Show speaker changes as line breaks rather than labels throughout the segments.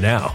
now.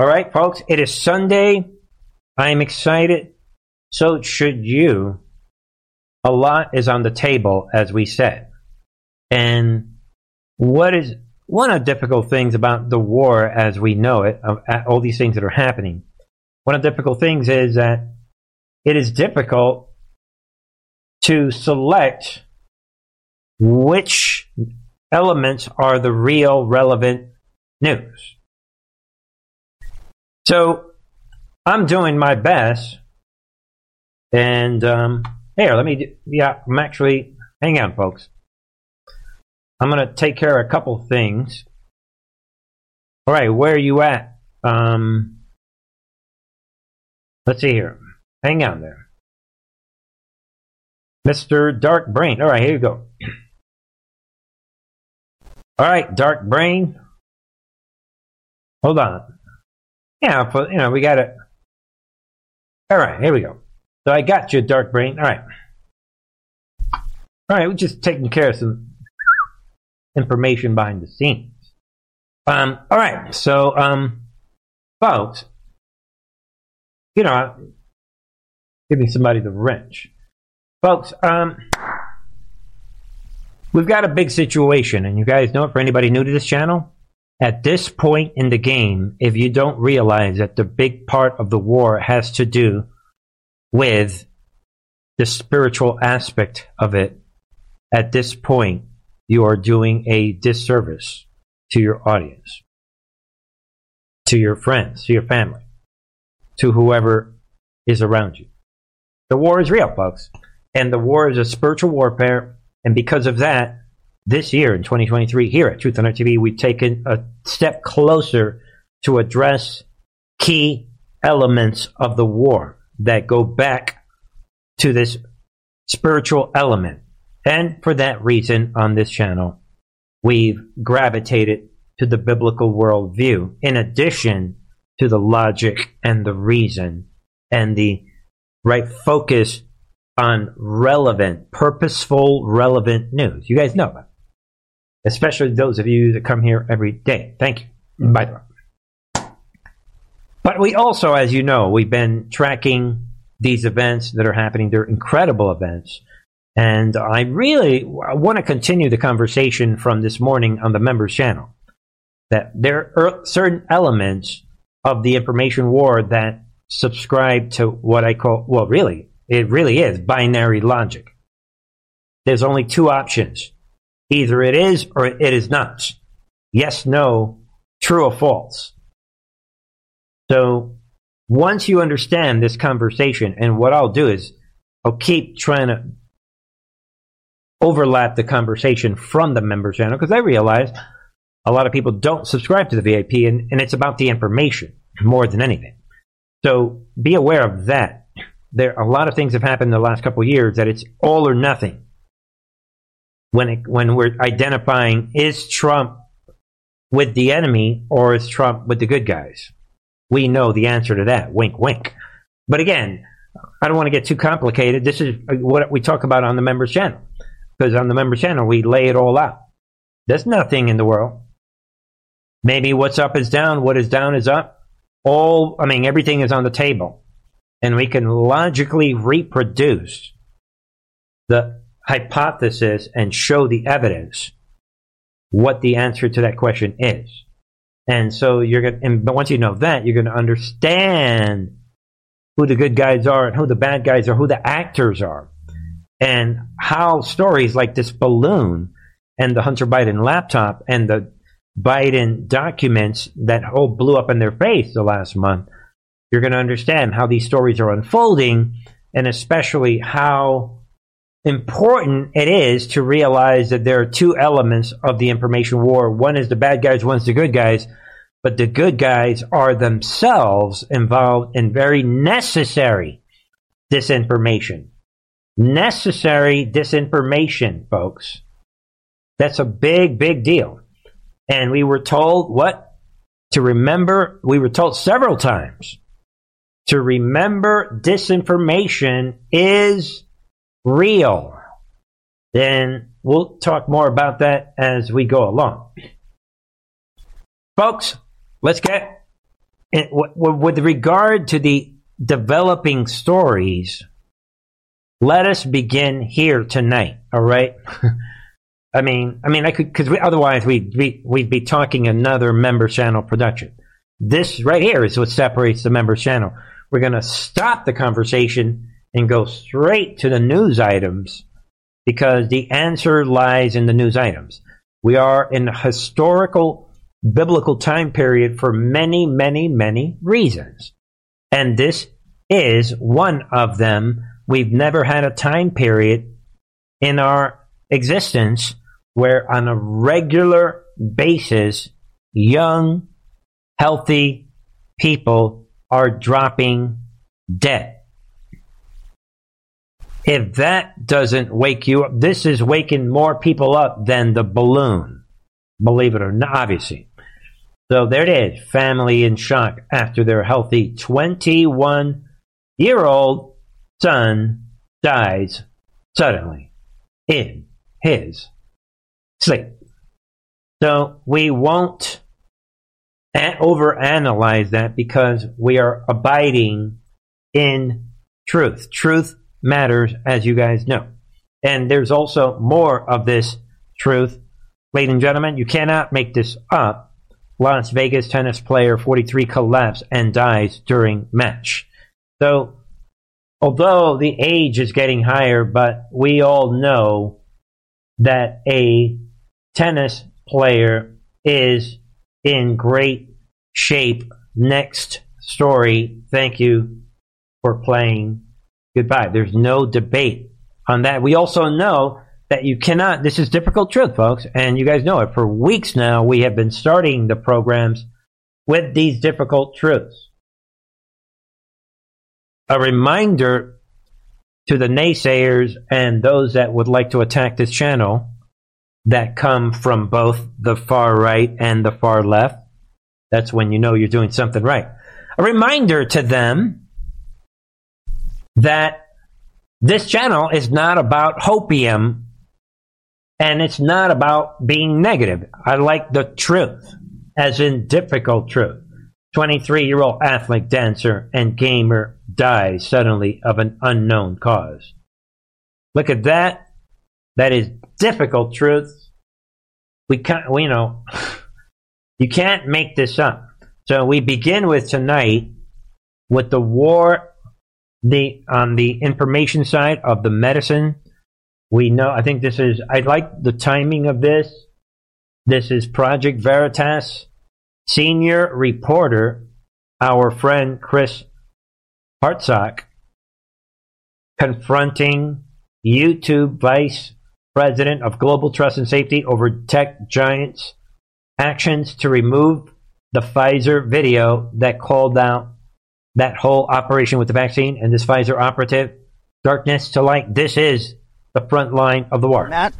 All right, folks, it is Sunday. I'm excited. So should you. A lot is on the table, as we said. And what is one of the difficult things about the war as we know it, all these things that are happening, one of the difficult things is that it is difficult to select which elements are the real relevant news. So I'm doing my best. And um, here, let me, yeah, I'm actually, hang on, folks. I'm going to take care of a couple things. All right, where are you at? Um, let's see here. Hang on there. Mr. Dark Brain. All right, here you go. All right, Dark Brain. Hold on. Yeah, you know, we got it. All right, here we go. So I got you, Dark Brain. All right. All right, we're just taking care of some information behind the scenes. Um, all right, so, um, folks, you know, giving somebody the wrench. Folks, um, we've got a big situation, and you guys know it for anybody new to this channel. At this point in the game, if you don't realize that the big part of the war has to do with the spiritual aspect of it, at this point, you are doing a disservice to your audience, to your friends, to your family, to whoever is around you. The war is real, folks. And the war is a spiritual warfare. And because of that, this year in 2023, here at Truth and Art TV, we've taken a step closer to address key elements of the war that go back to this spiritual element. And for that reason, on this channel, we've gravitated to the biblical worldview in addition to the logic and the reason and the right focus on relevant, purposeful, relevant news. You guys know that. Especially those of you that come here every day. Thank you. By the way. But we also, as you know, we've been tracking these events that are happening. They're incredible events. And I really want to continue the conversation from this morning on the members channel. That there are certain elements of the information war that subscribe to what I call, well, really, it really is binary logic. There's only two options. Either it is or it is not. Yes, no, true or false. So once you understand this conversation, and what I'll do is I'll keep trying to overlap the conversation from the member channel because I realize a lot of people don't subscribe to the VIP and, and it's about the information more than anything. So be aware of that there a lot of things have happened in the last couple years that it's all or nothing. When it, when we're identifying is Trump with the enemy or is Trump with the good guys? We know the answer to that. Wink, wink. But again, I don't want to get too complicated. This is what we talk about on the members channel because on the members channel we lay it all out. There's nothing in the world. Maybe what's up is down, what is down is up. All I mean, everything is on the table and we can logically reproduce the hypothesis and show the evidence what the answer to that question is. And so you're going to, but once you know that, you're going to understand who the good guys are and who the bad guys are, who the actors are, and how stories like this balloon and the Hunter Biden laptop and the Biden documents that all blew up in their face the last month you're going to understand how these stories are unfolding and especially how important it is to realize that there are two elements of the information war. One is the bad guys, one's the good guys. but the good guys are themselves involved in very necessary disinformation. Necessary disinformation, folks. That's a big, big deal. And we were told what? To remember, we were told several times to remember disinformation is real. Then we'll talk more about that as we go along. Folks, let's get with regard to the developing stories. Let us begin here tonight. All right. I mean, I mean, I could because otherwise we'd be, we'd be talking another member channel production. This right here is what separates the member channel. We're going to stop the conversation and go straight to the news items because the answer lies in the news items. We are in a historical biblical time period for many, many, many reasons. And this is one of them. We've never had a time period in our existence where on a regular basis, young, healthy people are dropping dead. If that doesn't wake you up, this is waking more people up than the balloon. Believe it or not, obviously. So there it is. Family in shock after their healthy 21 year old son dies suddenly in his sleep. So we won't overanalyze that because we are abiding in truth. Truth matters, as you guys know. And there's also more of this truth. Ladies and gentlemen, you cannot make this up. Las Vegas tennis player 43 collapses and dies during match. So, although the age is getting higher, but we all know that a tennis player is in great shape. Next story. Thank you for playing goodbye. There's no debate on that. We also know that you cannot, this is difficult truth, folks, and you guys know it. For weeks now, we have been starting the programs with these difficult truths. A reminder to the naysayers and those that would like to attack this channel that come from both the far right and the far left. That's when you know you're doing something right. A reminder to them that this channel is not about hopium and it's not about being negative. I like the truth, as in difficult truth. 23 year old athlete, dancer, and gamer dies suddenly of an unknown cause. Look at that. That is difficult truth. We can't, we, you know, you can't make this up. So we begin with tonight with the war the on the information side of the medicine, we know. I think this is. I like the timing of this. This is Project Veritas senior reporter, our friend Chris Hartsock, confronting YouTube vice president of global trust and safety over tech giants' actions to remove the Pfizer video that called out that whole operation with the vaccine and this Pfizer operative, darkness to light. This is the front line of the war.
Matt,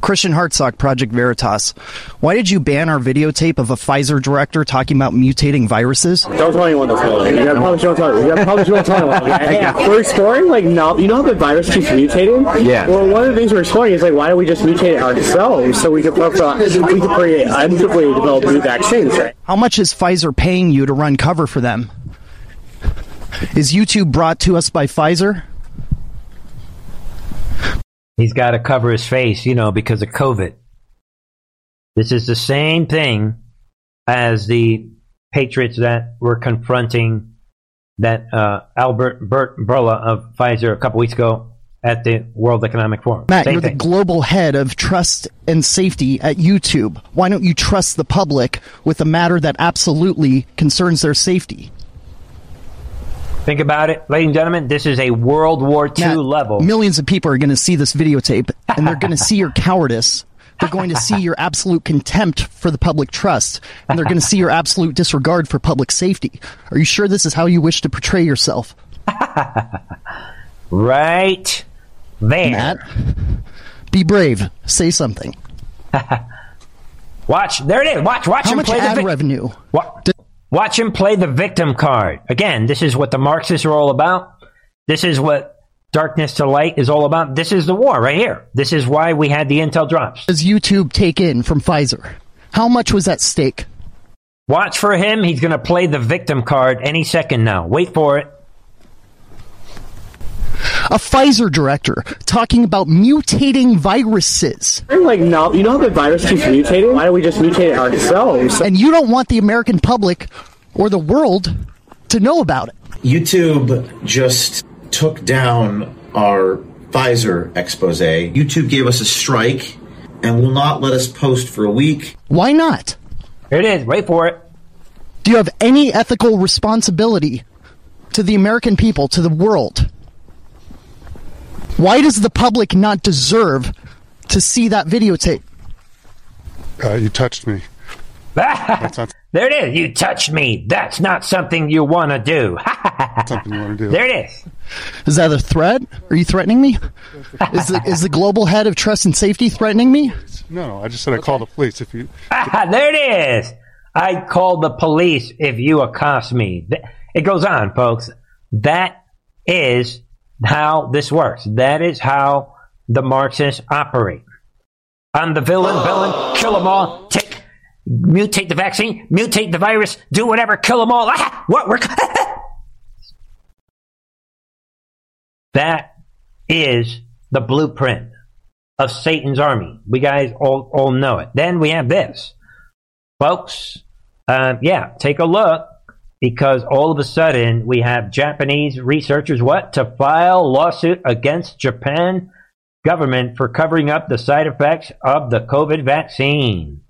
Christian Hartsock, Project Veritas. Why did you ban our videotape of a Pfizer director talking about mutating viruses?
Don't tell anyone this one. You probably don't tell. You probably don't tell anyone. We're exploring like no, you know how the virus keeps mutating.
Yeah.
Well, one of the things we're exploring is like why don't we just mutate it ourselves so we could uh, we could create unpredictably develop new vaccines. Right?
How much is Pfizer paying you to run cover for them? Is YouTube brought to us by Pfizer?
He's got to cover his face, you know, because of COVID. This is the same thing as the patriots that were confronting that uh, Albert Bert Bourla of Pfizer a couple weeks ago at the World Economic Forum.
Matt,
Same
you're
thing.
the global head of trust and safety at YouTube. Why don't you trust the public with a matter that absolutely concerns their safety?
Think about it, ladies and gentlemen. This is a World War II
Matt,
level.
Millions of people are going to see this videotape, and they're going to see your cowardice They're going to see your absolute contempt for the public trust, and they're going to see your absolute disregard for public safety. Are you sure this is how you wish to portray yourself?
right there.
Matt, be brave. Say something.
Watch. There it is. Watch. Watch
How
him
much
play
ad
the vic-
revenue?
Wa- Watch him play the victim card. Again, this is what the Marxists are all about. This is what darkness to light is all about. This is the war right here. This is why we had the intel drops.
Does YouTube take in from Pfizer? How much was at stake?
Watch for him. He's going to play the victim card any second now. Wait for it.
A Pfizer director talking about mutating viruses.
I'm like, no, you know how the virus keeps mutating? Why don't we just mutate it ourselves?
And you don't want the American public or the world to know about it.
YouTube just took down our Pfizer expose. YouTube gave us a strike and will not let us post for a week.
Why not?
Here it is. Wait for it.
Do you have any ethical responsibility to the American people, to the world? Why does the public not deserve to see that videotape?
Uh, you touched me. Not
There it is. You touched me. That's not something you want to do.
something you want to do.
there it is.
Is that a threat? Are you threatening me? Is the, is the global head of trust and safety threatening me?
No, no, I just said I call the police if you.
there it is. I call the police if you accost me. It goes on, folks. That is how this works. That is how the Marxists operate. I'm the villain, villain, kill them all, take, mutate the vaccine, mutate the virus, do whatever, kill them all. Ah, what? We're that is the blueprint of Satan's army. We guys all, all know it. Then we have this. Folks, uh, yeah, take a look because all of a sudden we have Japanese researchers what to file lawsuit against Japan government for covering up the side effects of the COVID vaccine.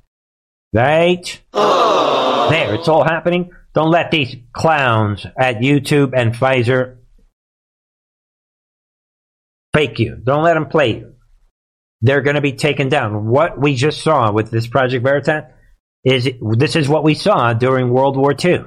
Right? There, it's all happening. Don't let these clowns at YouTube and Pfizer fake you. Don't let them play you. They're going to be taken down. What we just saw with this Project Veritas is this is what we saw during World War II.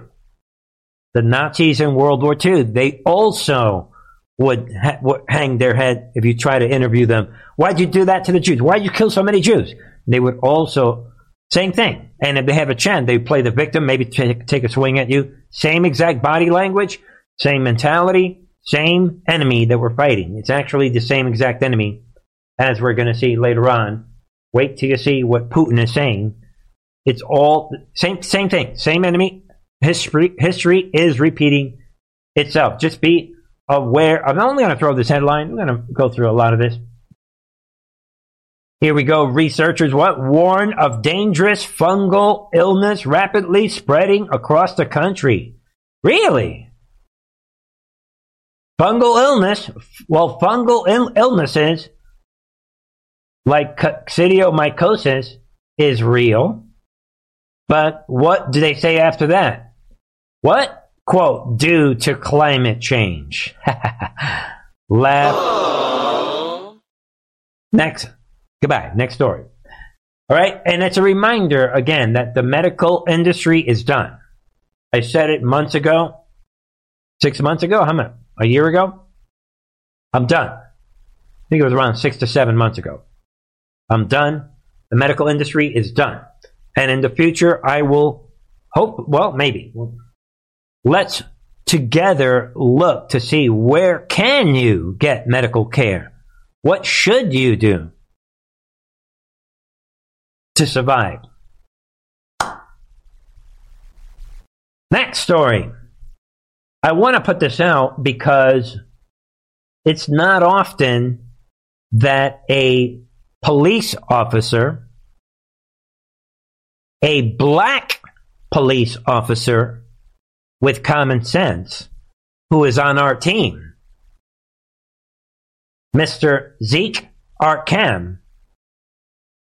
The Nazis in World War II, they also would, ha- would hang their head if you try to interview them. Why'd you do that to the Jews? Why'd you kill so many Jews? They would also, same thing. And if they have a chance, they play the victim, maybe take, take a swing at you. Same exact body language, same mentality, same enemy that we're fighting. It's actually the same exact enemy as we're going to see later on. Wait till you see what Putin is saying. It's all same same thing, same enemy. History history is repeating itself. Just be aware. I'm not only going to throw this headline. I'm going to go through a lot of this. Here we go. Researchers what warn of dangerous fungal illness rapidly spreading across the country. Really? Fungal illness. Well, fungal il- illnesses like coccidioidomycosis is real. But what do they say after that? What? Quote, due to climate change. Laugh. Next. Goodbye. Next story. All right. And it's a reminder again that the medical industry is done. I said it months ago, six months ago, how much? A year ago? I'm done. I think it was around six to seven months ago. I'm done. The medical industry is done. And in the future, I will hope, well, maybe. Let's together look to see where can you get medical care? What should you do to survive? Next story. I want to put this out because it's not often that a police officer, a black police officer with common sense, who is on our team, Mr. Zeke Arkham.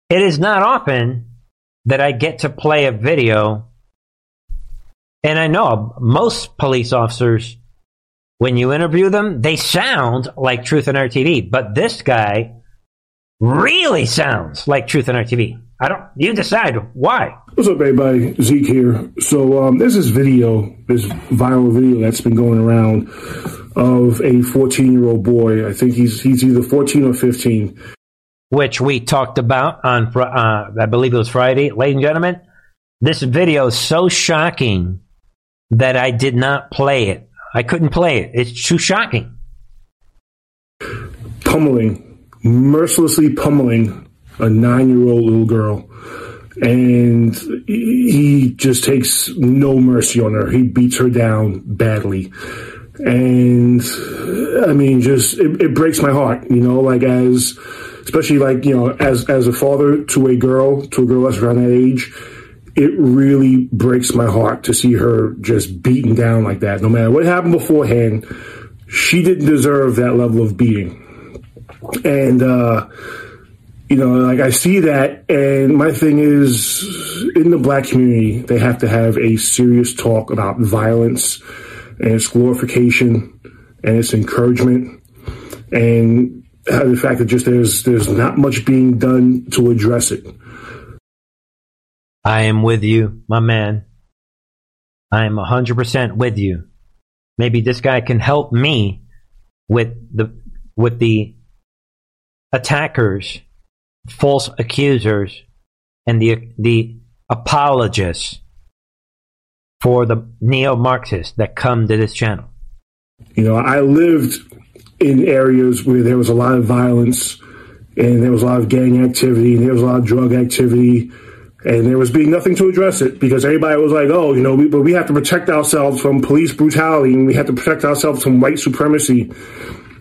It is not often that I get to play a video, and I know most police officers, when you interview them, they sound like Truth and Art TV, but this guy really sounds like Truth and Art TV. I don't. You decide why.
What's up, everybody? Zeke here. So um, there's this video, this viral video that's been going around of a 14 year old boy. I think he's he's either 14 or 15.
Which we talked about on, uh, I believe it was Friday, ladies and gentlemen. This video is so shocking that I did not play it. I couldn't play it. It's too shocking.
Pummeling, mercilessly pummeling a nine year old little girl. And he just takes no mercy on her. He beats her down badly. And I mean, just it, it breaks my heart, you know, like as especially like, you know, as as a father to a girl, to a girl that's around that age, it really breaks my heart to see her just beaten down like that. No matter what happened beforehand, she didn't deserve that level of beating. And uh you know, like I see that, and my thing is, in the black community, they have to have a serious talk about violence and its glorification and its encouragement, and uh, the fact that just there's there's not much being done to address it.
I am with you, my man. I am hundred percent with you. Maybe this guy can help me with the with the attackers false accusers and the the apologists for the neo-Marxists that come to this channel.
You know, I lived in areas where there was a lot of violence and there was a lot of gang activity and there was a lot of drug activity and there was being nothing to address it because everybody was like, oh, you know, we, but we have to protect ourselves from police brutality and we have to protect ourselves from white supremacy.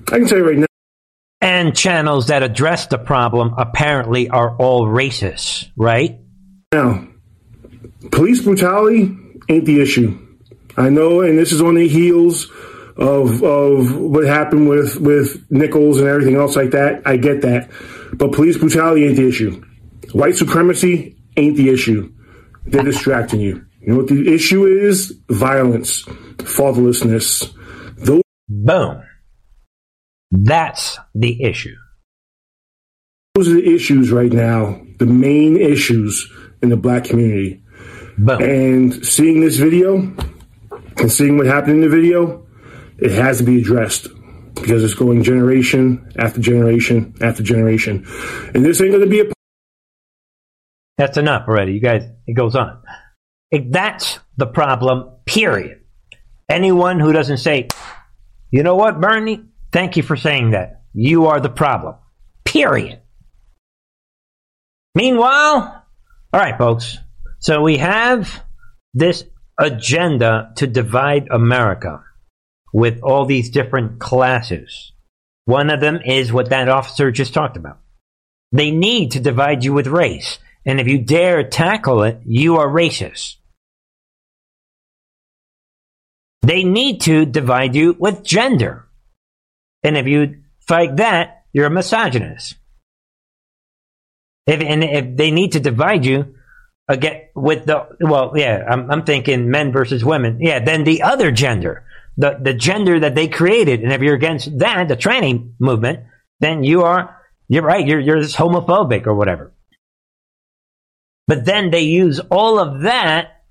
I can tell you right now,
and channels that address the problem apparently are all racist, right?
Now, police brutality ain't the issue. I know, and this is on the heels of of what happened with with Nichols and everything else like that. I get that, but police brutality ain't the issue. White supremacy ain't the issue. They're distracting you. You know what the issue is? Violence, fatherlessness. Those
boom. That's the issue.
Those are the issues right now, the main issues in the black community.
Boom.
And seeing this video and seeing what happened in the video, it has to be addressed because it's going generation after generation after generation. And this ain't going to be a.
That's enough already. You guys, it goes on. If that's the problem, period. Anyone who doesn't say, you know what, Bernie, Thank you for saying that. You are the problem. Period. Meanwhile, all right, folks. So we have this agenda to divide America with all these different classes. One of them is what that officer just talked about. They need to divide you with race. And if you dare tackle it, you are racist. They need to divide you with gender. And if you fight that, you're a misogynist. If, and if they need to divide you, uh, again with the well, yeah, I'm, I'm thinking men versus women. Yeah, then the other gender, the the gender that they created, and if you're against that, the tranny movement, then you are you're right. You're you're this homophobic or whatever. But then they use all of that,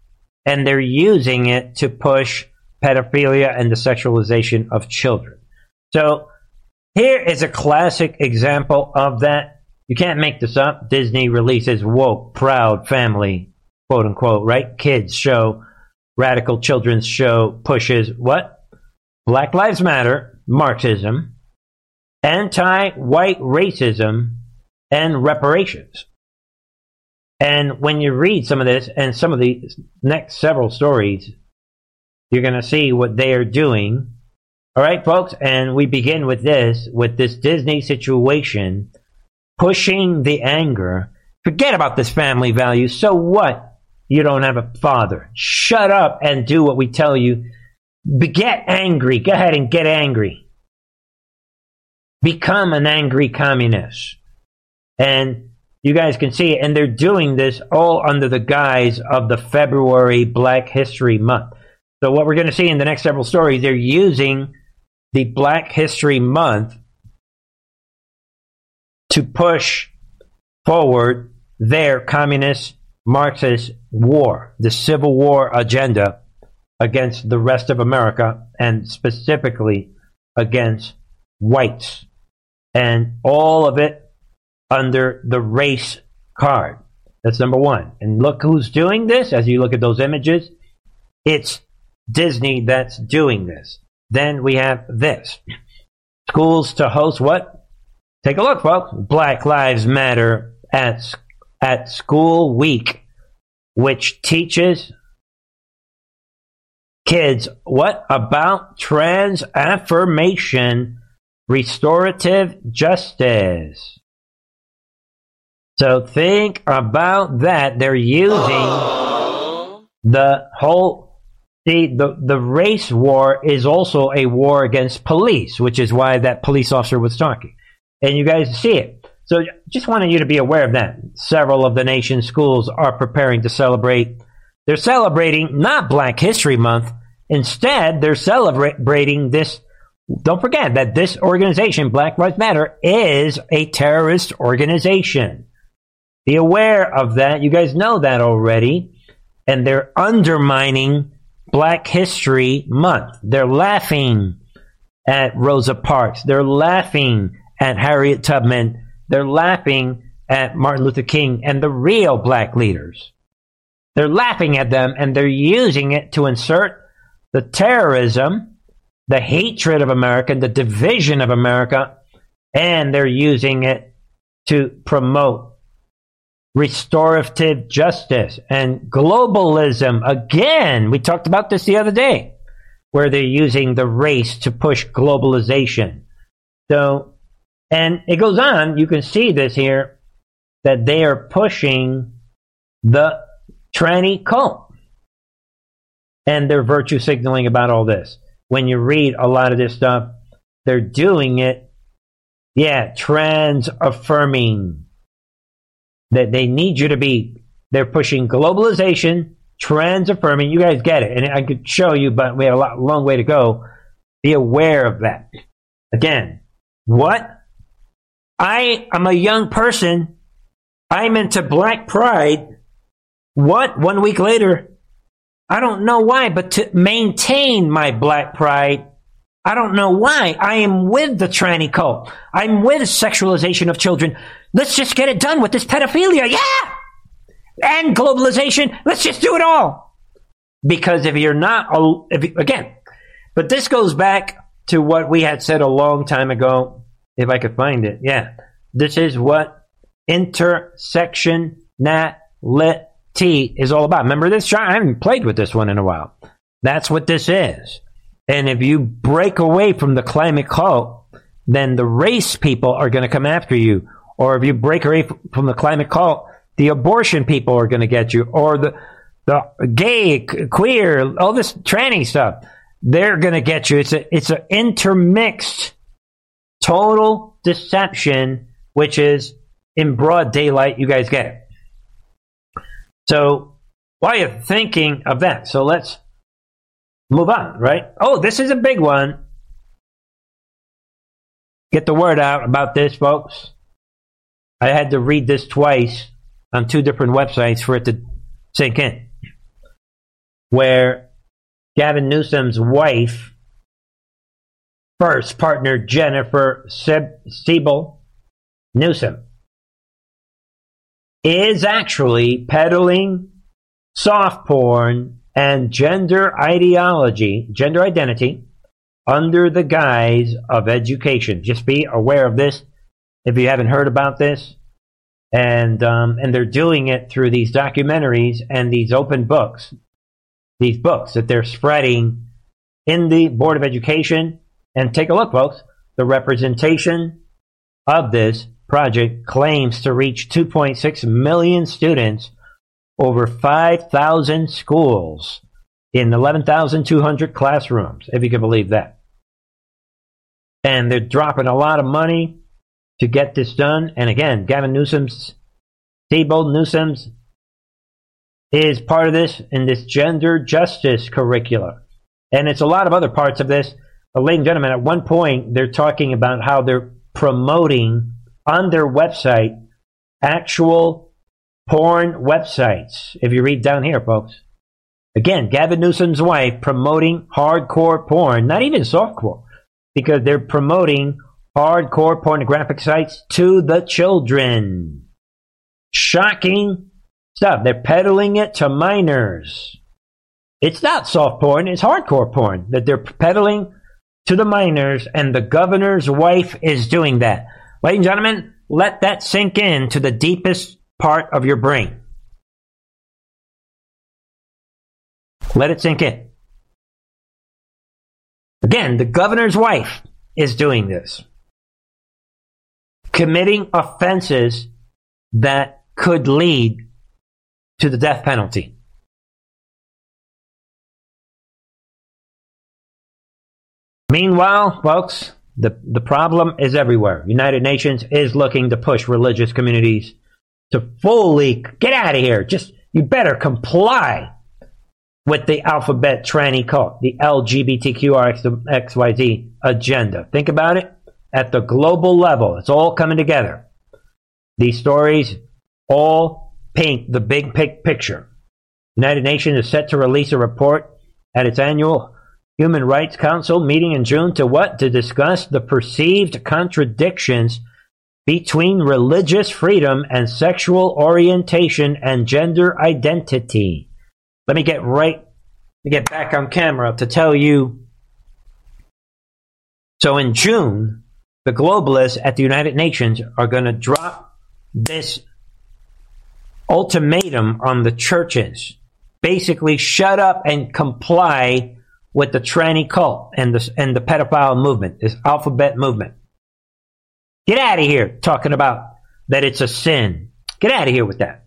and they're using it to push pedophilia and the sexualization of children. So here is a classic example of that. You can't make this up. Disney releases woke, proud family, quote unquote, right? Kids show, radical children's show pushes what? Black Lives Matter, Marxism, anti-white racism, and reparations. And when you read some of this and some of the next several stories, you're going to see what they are doing all right, folks, and we begin with this, with this Disney situation pushing the anger. Forget about this family value. So what? You don't have a father. Shut up and do what we tell you. Get angry. Go ahead and get angry. Become an angry communist. And you guys can see it. And they're doing this all under the guise of the February Black History Month. So what we're going to see in the next several stories, they're using the Black History Month to push forward their communist Marxist war, the Civil War agenda against the rest of America and specifically against whites. And all of it under the race card. That's number one. And look who's doing this as you look at those images. It's Disney that's doing this. Then we have this. Schools to host what? Take a look, folks. Black Lives Matter at, at School Week, which teaches kids what about trans affirmation, restorative justice. So think about that. They're using oh. the whole the, the the race war is also a war against police, which is why that police officer was talking. And you guys see it. So just wanted you to be aware of that. Several of the nation's schools are preparing to celebrate. They're celebrating not Black History Month. Instead, they're celebrating this. Don't forget that this organization, Black Lives Matter, is a terrorist organization. Be aware of that. You guys know that already. And they're undermining Black History Month. They're laughing at Rosa Parks. They're laughing at Harriet Tubman. They're laughing at Martin Luther King and the real black leaders. They're laughing at them and they're using it to insert the terrorism, the hatred of America, the division of America, and they're using it to promote restorative justice and globalism. Again, we talked about this the other day, where they're using the race to push globalization. So, and it goes on, you can see this here, that they are pushing the tranny cult. And they're virtue signaling about all this. When you read a lot of this stuff, they're doing it, yeah, trans affirming that they need you to be. They're pushing globalization, trans affirming. You guys get it, and I could show you, but we have a lot, long way to go. Be aware of that. Again, what? I am a young person. I'm into black pride. What? One week later, I don't know why, but to maintain my black pride, I don't know why. I am with the tranny cult. I'm with sexualization of children. Let's just get it done with this pedophilia. Yeah! And globalization. Let's just do it all. Because if you're not, if, again, but this goes back to what we had said a long time ago. If I could find it. Yeah. This is what intersection nat lit T is all about. Remember this? I haven't played with this one in a while. That's what this is. And if you break away from the climate cult, then the race people are going to come after you. Or if you break away from the climate cult, the abortion people are going to get you. Or the, the gay, queer, all this tranny stuff. They're going to get you. It's a, it's an intermixed total deception, which is in broad daylight. You guys get it. So while you're thinking of that, so let's move on, right? Oh, this is a big one. Get the word out about this, folks. I had to read this twice on two different websites for it to sink in. Where Gavin Newsom's wife, first partner Jennifer Siebel Newsom, is actually peddling soft porn and gender ideology, gender identity, under the guise of education. Just be aware of this if you haven't heard about this. And um, and they're doing it through these documentaries and these open books, these books that they're spreading in the Board of Education. And take a look, folks. The representation of this project claims to reach 2.6 million students over 5,000 schools in 11,200 classrooms, if you can believe that. And they're dropping a lot of money to get this done. And again, Gavin Newsom's, Siebel Newsom's, is part of this in this gender justice curricula. And it's a lot of other parts of this. But ladies and gentlemen, at one point, they're talking about how they're promoting on their website actual porn websites. If you read down here, folks. Again, Gavin Newsom's wife promoting hardcore porn, not even softcore, because they're promoting hardcore pornographic sites to the children. Shocking stuff. They're peddling it to minors. It's not soft porn, it's hardcore porn that they're peddling to the minors, and the governor's wife is doing that. Ladies and gentlemen, let that sink in to the deepest part of your brain. Let it sink in. Again, the governor's wife is doing this, committing offenses that could lead to the death penalty. Meanwhile, folks, the, the problem is everywhere. United Nations is looking to push religious communities to fully get out of here. Just, you better comply with the alphabet tranny cult, the LGBTQRXYZ agenda. Think about it at the global level. It's all coming together. These stories all paint the big picture. United Nations is set to release a report at its annual Human Rights Council meeting in June to what? To discuss the perceived contradictions between religious freedom and sexual orientation and gender identity. Let me get right, to get back on camera to tell you. So in June, the globalists at the United Nations are going to drop this ultimatum on the churches. Basically, shut up and comply with the tranny cult and the, and the pedophile movement, this alphabet movement. Get out of here talking about that it's a sin. Get out of here with that.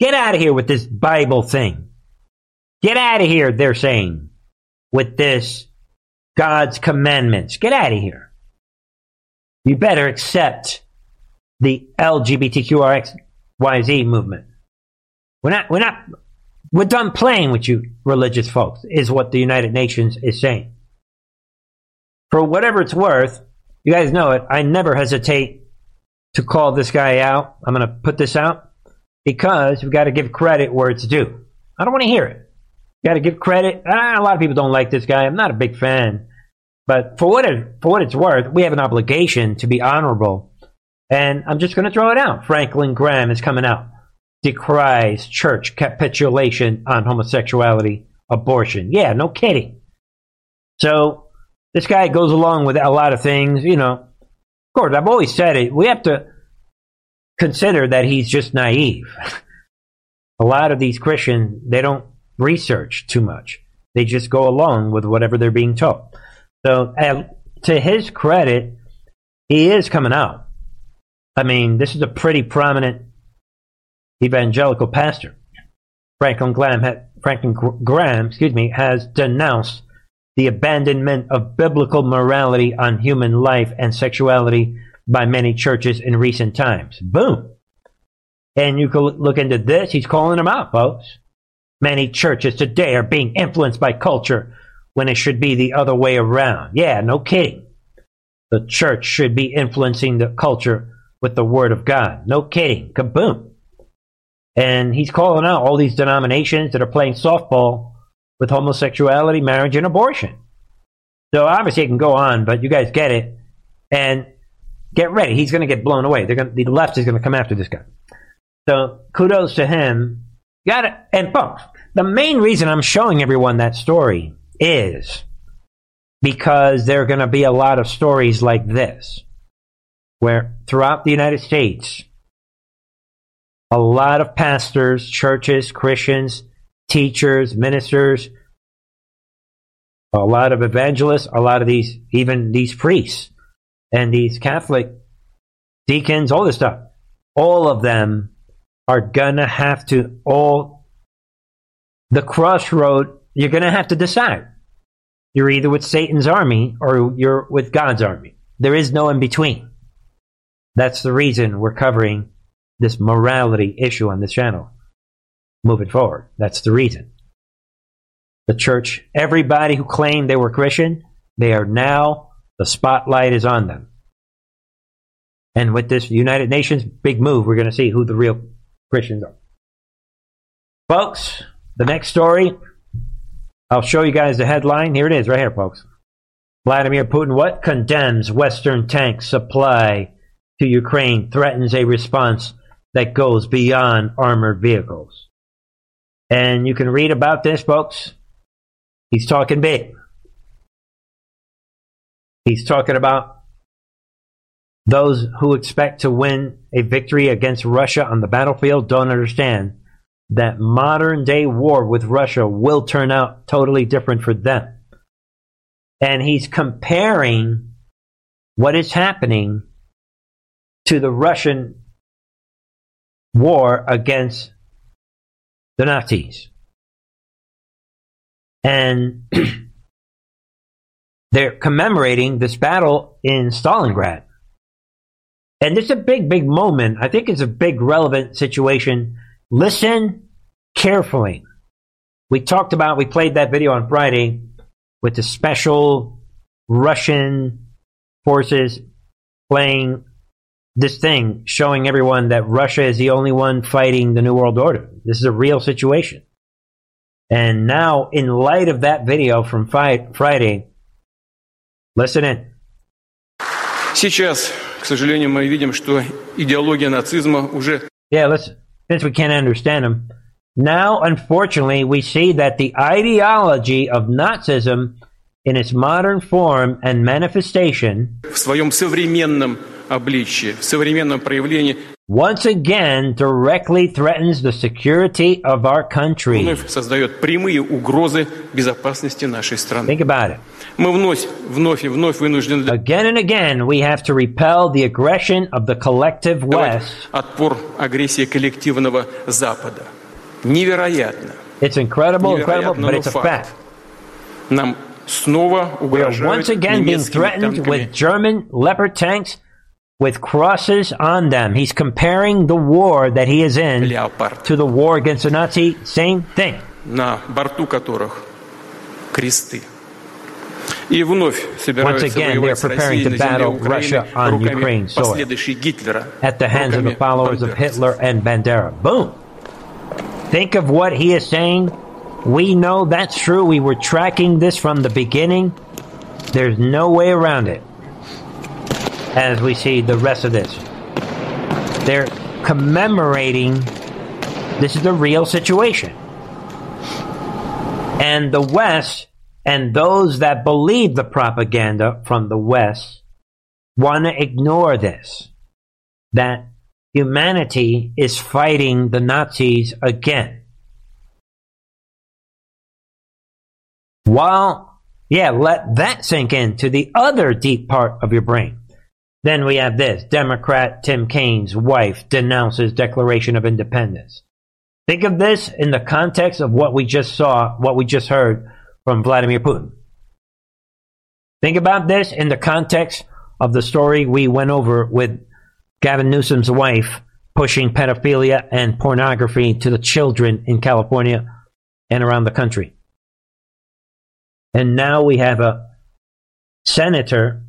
Get out of here with this Bible thing. Get out of here, they're saying, with this God's commandments. Get out of here. You better accept the LGBTQRXYZ movement. We're not, we're not, we're done playing with you, religious folks, is what the United Nations is saying. For whatever it's worth, you guys know it, I never hesitate to call this guy out. I'm going to put this out because we've got to give credit where it's due. I don't want to hear it. Got to give credit. Ah, a lot of people don't like this guy. I'm not a big fan, but for what it, for what it's worth, we have an obligation to be honorable. And I'm just going to throw it out. Franklin Graham is coming out, decries church capitulation on homosexuality, abortion. Yeah, no kidding. So this guy goes along with a lot of things. You know, of course, I've always said it. We have to consider that he's just naive. a lot of these Christians, they don't research too much. They just go along with whatever they're being told. So, to his credit, he is coming out. I mean, this is a pretty prominent evangelical pastor. Franklin Graham, Franklin Graham, excuse me, has denounced the abandonment of biblical morality on human life and sexuality by many churches in recent times. Boom. And you can look into this. He's calling them out, folks. Many churches today are being influenced by culture when it should be the other way around. Yeah, no kidding. The church should be influencing the culture with the word of God. No kidding. Kaboom. And he's calling out all these denominations that are playing softball with homosexuality, marriage, and abortion. So obviously it can go on, but you guys get it. And get ready. He's going to get blown away. They're going the left is going to come after this guy. So kudos to him. Got it. And folks, the main reason I'm showing everyone that story is because there are going to be a lot of stories like this, where throughout the United States, a lot of pastors, churches, Christians, teachers, ministers, a lot of evangelists, a lot of these, even these priests and these Catholic deacons, all this stuff, all of them are gonna have to all the crossroad. You're gonna have to decide. You're either with Satan's army or you're with God's army. There is no in between. That's the reason we're covering this morality issue on this channel moving forward. That's the reason. The church, everybody who claimed they were Christian, they are now, the spotlight is on them. And with this United Nations big move, we're going to see who the real Christians are. Folks, the next story, I'll show you guys the headline. Here it is, right here, folks. Vladimir Putin, what condemns Western tank supply to Ukraine, threatens a response that goes beyond armored vehicles. And you can read about this, folks. He's talking big. He's talking about those who expect to win a victory against Russia on the battlefield don't understand that modern day war with Russia will turn out totally different for them. And he's comparing what is happening to the Russian war against the Nazis. And they're commemorating this battle in Stalingrad. And it's a big, big moment. I think it's a big relevant situation. Listen carefully. We talked about, we played that video on Friday with the special Russian forces playing this thing, showing everyone that Russia is the only one fighting the New World Order. This is a real situation. And now, in light of that video from Friday, listen in.
Сейчас, к сожалению, мы видим, что идеология нацизма уже...
Yeah, let's, since we can't understand them. Now, unfortunately, we see that the ideology of Nazism in its modern form and manifestation
в своем современном обличье, в современном проявлении
once again directly threatens the security of our country.
вновь создает прямые угрозы безопасности нашей страны.
Think about it.
Мы вновь, вновь и вновь вынуждены
Again and again, we have to repel the aggression of the collective
давать
West.
отпор агрессии коллективного Запада. Невероятно.
It's incredible, incredible,
Невероятно,
but
но
it's a
факт.
fact.
Нам снова
We are
угрожают
once again being
немецкими
threatened
танками.
with German Leopard tanks with crosses on them. He's comparing the war that he is in
Leopard.
to the war against the Nazi. Same thing.
на борту которых кресты. И вновь собираются
Once again,
воевать
they
с
are preparing
Россией
to
на земле
battle
Украины
Russia on
руками
Ukraine soil.
последующей Гитлера,
at the hands of the
руками
followers of
бандеровцев.
Hitler and Bandera. Boom. Think of what he is saying. We know that's true. We were tracking this from the beginning. There's no way around it. As we see the rest of this, they're commemorating this is the real situation. And the West and those that believe the propaganda from the West want to ignore this that humanity is fighting the Nazis again. While, yeah, let that sink into the other deep part of your brain. Then we have this Democrat Tim Kaine's wife denounces Declaration of Independence. Think of this in the context of what we just saw, what we just heard from Vladimir Putin. Think about this in the context of the story we went over with Gavin Newsom's wife pushing pedophilia and pornography to the children in California and around the country. And now we have a senator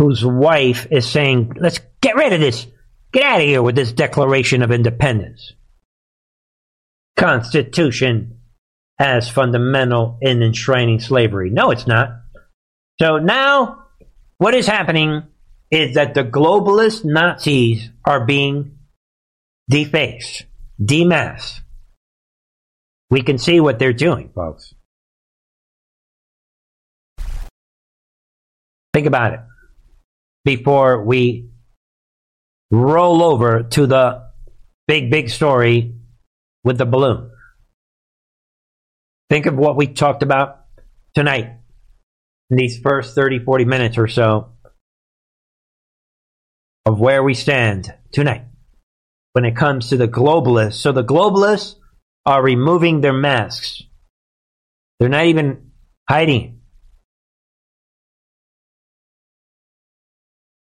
whose wife is saying, let's get rid of this. Get out of here with this Declaration of Independence. Constitution as fundamental in enshrining slavery. No, it's not. So now, what is happening is that the globalist Nazis are being defaced, demasked. We can see what they're doing, folks. Think about it before we roll over to the big, big story with the balloon. Think of what we talked about tonight in these first 30, 40 minutes or so of where we stand tonight when it comes to the globalists. So the globalists are removing their masks. They're not even hiding.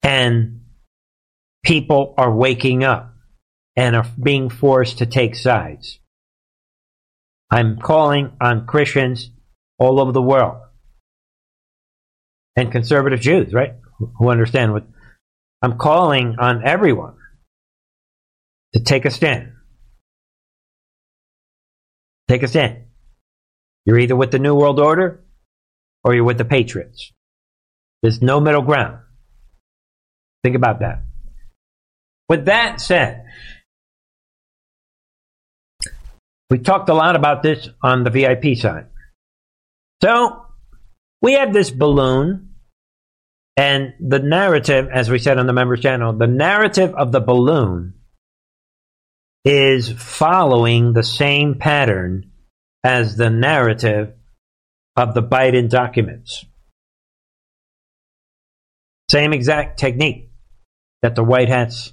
And people are waking up and are being forced to take sides. I'm calling on Christians all over the world and conservative Jews, right? Who understand what I'm calling on everyone to take a stand. Take a stand. You're either with the New World Order or you're with the Patriots. There's no middle ground. Think about that. With that said, we talked a lot about this on the VIP side. So, we have this balloon, and the narrative, as we said on the members channel, the narrative of the balloon is following the same pattern as the narrative of the Biden documents. Same exact technique that the White Hats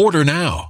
Order now.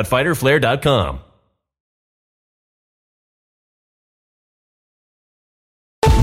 www.fighterflare.com.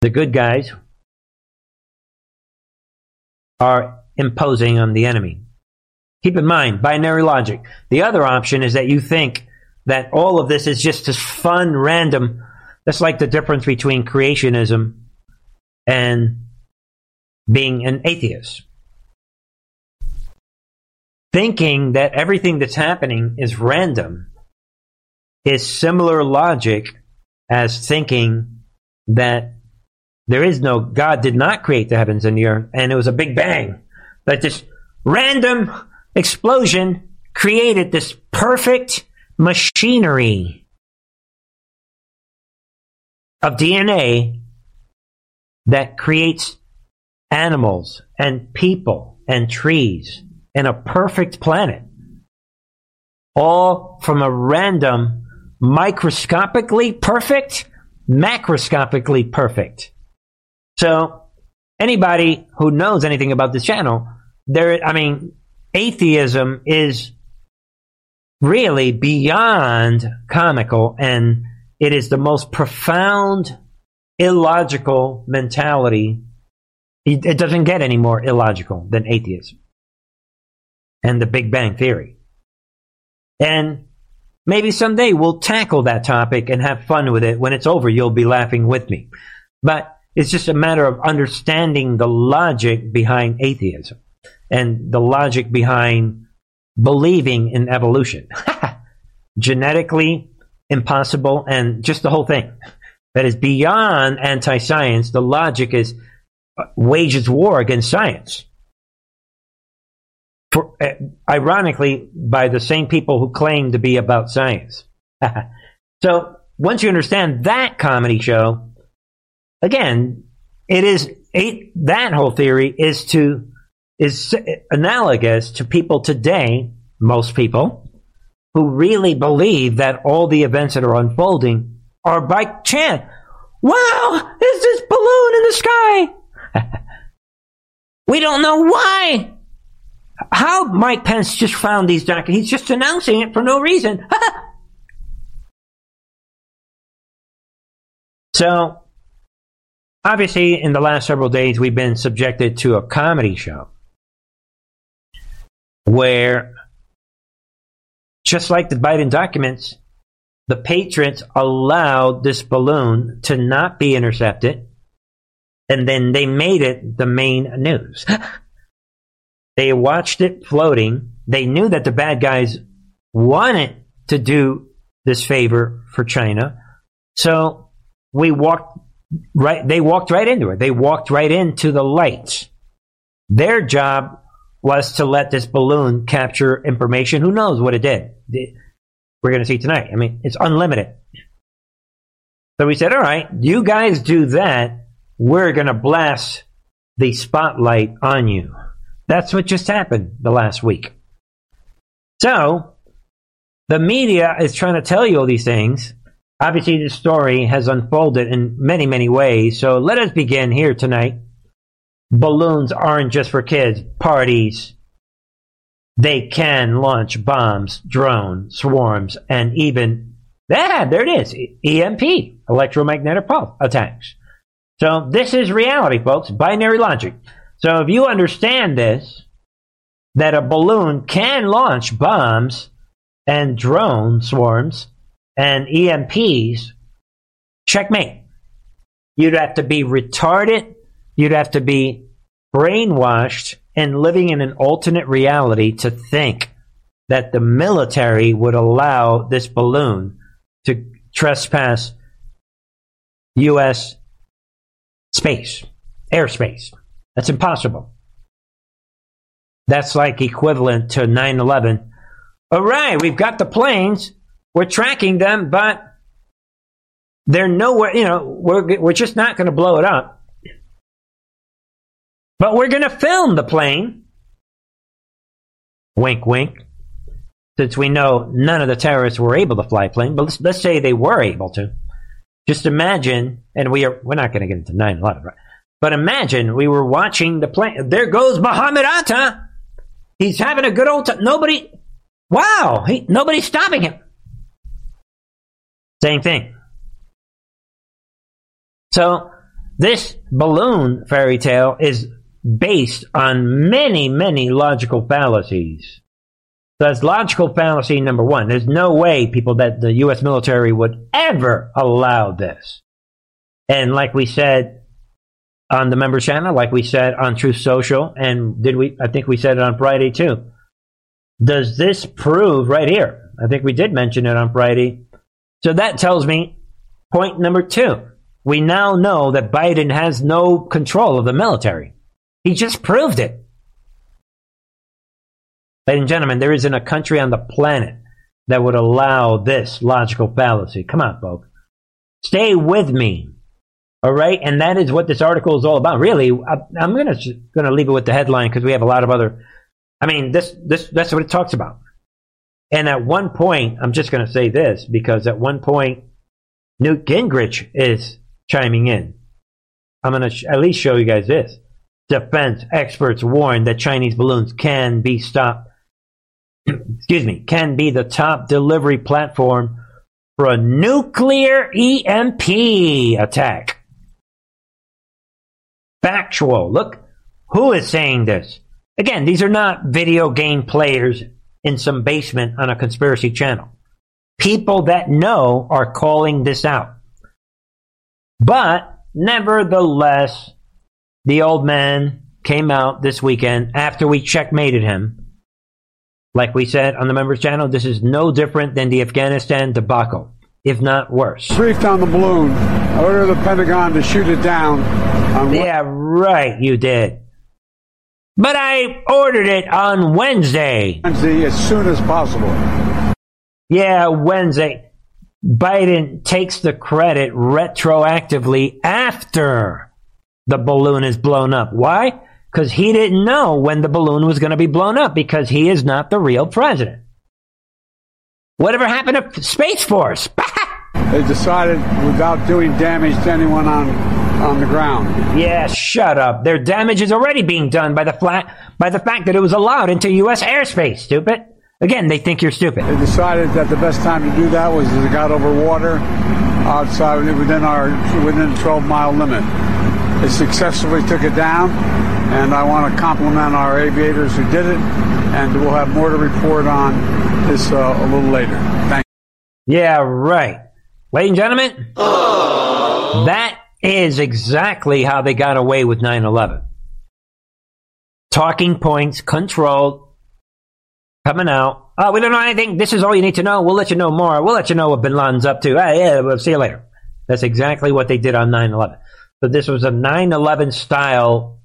The good guys are imposing on the enemy. Keep in mind, binary logic. The other option is that you think that all of this is just this fun, random. That's like the difference between creationism and being an atheist. Thinking that everything that's happening is random is similar logic as thinking that there is no God did not create the heavens and the earth, and it was a big bang. That this random explosion created this perfect machinery of DNA that creates animals and people and trees and a perfect planet. All from a random, microscopically perfect macroscopically perfect. So anybody who knows anything about this channel, there, I mean, atheism is really beyond comical and it is the most profound illogical mentality. It, it doesn't get any more illogical than atheism and the Big Bang Theory. And maybe someday we'll tackle that topic and have fun with it. When it's over, you'll be laughing with me. But it's just a matter of understanding the logic behind atheism and the logic behind believing in evolution. Genetically impossible and just the whole thing. That is beyond anti science. The logic is uh, wages war against science. For, uh, ironically, by the same people who claim to be about science. so once you understand that comedy show, again, it is a, that whole theory is to is analogous to people today, most people, who really believe that all the events that are unfolding are by chance. Wow, is this balloon in the sky? we don't know why. How Mike Pence just found these documents? He's just announcing it for no reason. so, obviously, in the last several days, we've been subjected to a comedy show where, just like the Biden documents, the patriots allowed this balloon to not be intercepted, and then they made it the main news. they watched it floating. They knew that the bad guys wanted to do this favor for China. So we walked right, they walked right into it. They walked right into the lights. Their job was to let this balloon capture information. Who knows what it did? We're going to see tonight. I mean, it's unlimited. So we said, all right, you guys do that. We're going to blast the spotlight on you. That's what just happened the last week. So, the media is trying to tell you all these things. Obviously, the story has unfolded in many, many ways. So, let us begin here tonight. Balloons aren't just for kids, parties, they can launch bombs, drones, swarms, and even, yeah, there it is, EMP, electromagnetic pulse attacks. So this is reality, folks, binary logic. So if you understand this, that a balloon can launch bombs and drone swarms and EMPs, checkmate. You'd have to be retarded. You'd have to be brainwashed and living in an alternate reality to think that the military would allow this balloon to trespass U.S. space, airspace. That's impossible. That's like equivalent to 9 11. All right, we've got the planes. We're tracking them, but they're nowhere, you know, we're, we're just not going to blow it up. But we're going to film the plane. Wink, wink. Since we know none of the terrorists were able to fly a plane, but let's, let's say they were able to. Just imagine, and we are, we're not going to get into 9 11, right? But imagine we were watching the plane. There goes Muhammad Atta. He's having a good old time. Nobody, wow, he, nobody's stopping him. Same thing. So, this balloon fairy tale is based on many, many logical fallacies. So that's logical fallacy number one. There's no way, people, that the U.S. military would ever allow this. And like we said on the member channel, like we said on Truth Social, and did we? I think we said it on Friday too. Does this prove right here? I think we did mention it on Friday. So that tells me point number two. We now know that Biden has no control of the military. He just proved it. Ladies and gentlemen, there isn't a country on the planet that would allow this logical fallacy. Come on, folks. Stay with me. All right? And that is what this article is all about. Really, I, am going to leave it with the headline because we have a lot of other I mean, this this that's what it talks about. And at one point, I'm just to say this because at one point Newt Gingrich is chiming in. I'm to sh- at least show you guys this. Defense experts warn that Chinese balloons can be stopped. excuse me, can be the top delivery platform for a nuclear EMP attack. Factual. Look, who is saying this? Again, these are not video game players in some basement on a conspiracy channel. People that know are calling this out. But nevertheless, the old man came out this weekend after we checkmated him. Like we said on the members channel, this is no different than the Afghanistan debacle, if not worse.
Briefed on the balloon. I ordered the Pentagon to shoot it down.
yeah, right, you did. But I ordered it on Wednesday.
Wednesday as soon as possible.
Yeah, Wednesday. Biden takes the credit retroactively after the balloon is blown up. Why? Because he didn't know when the balloon was going to be blown up because he is not the real president. Whatever happened to Space Force?
They decided without doing damage to anyone on on the ground.
Yeah, shut up. Their damage is already being done by the flat by the fact that it was allowed into U.S. airspace. Stupid. Again, they think you're stupid.
They decided that the best time to do that was as it got over water outside within our within the 12 mile limit. They successfully took it down, and I want to compliment our aviators who did it. And we'll have more to report on this uh, a little later. Thank.
Yeah, right. Ladies and gentlemen, that is exactly how they got away with 9 11. Talking points controlled, coming out. Oh, we don't know anything. This is all you need to know. We'll let you know more. We'll let you know what bin Laden's up to. Hey, yeah, we'll see you later. That's exactly what they did on 9 11. So this was a 9 11 style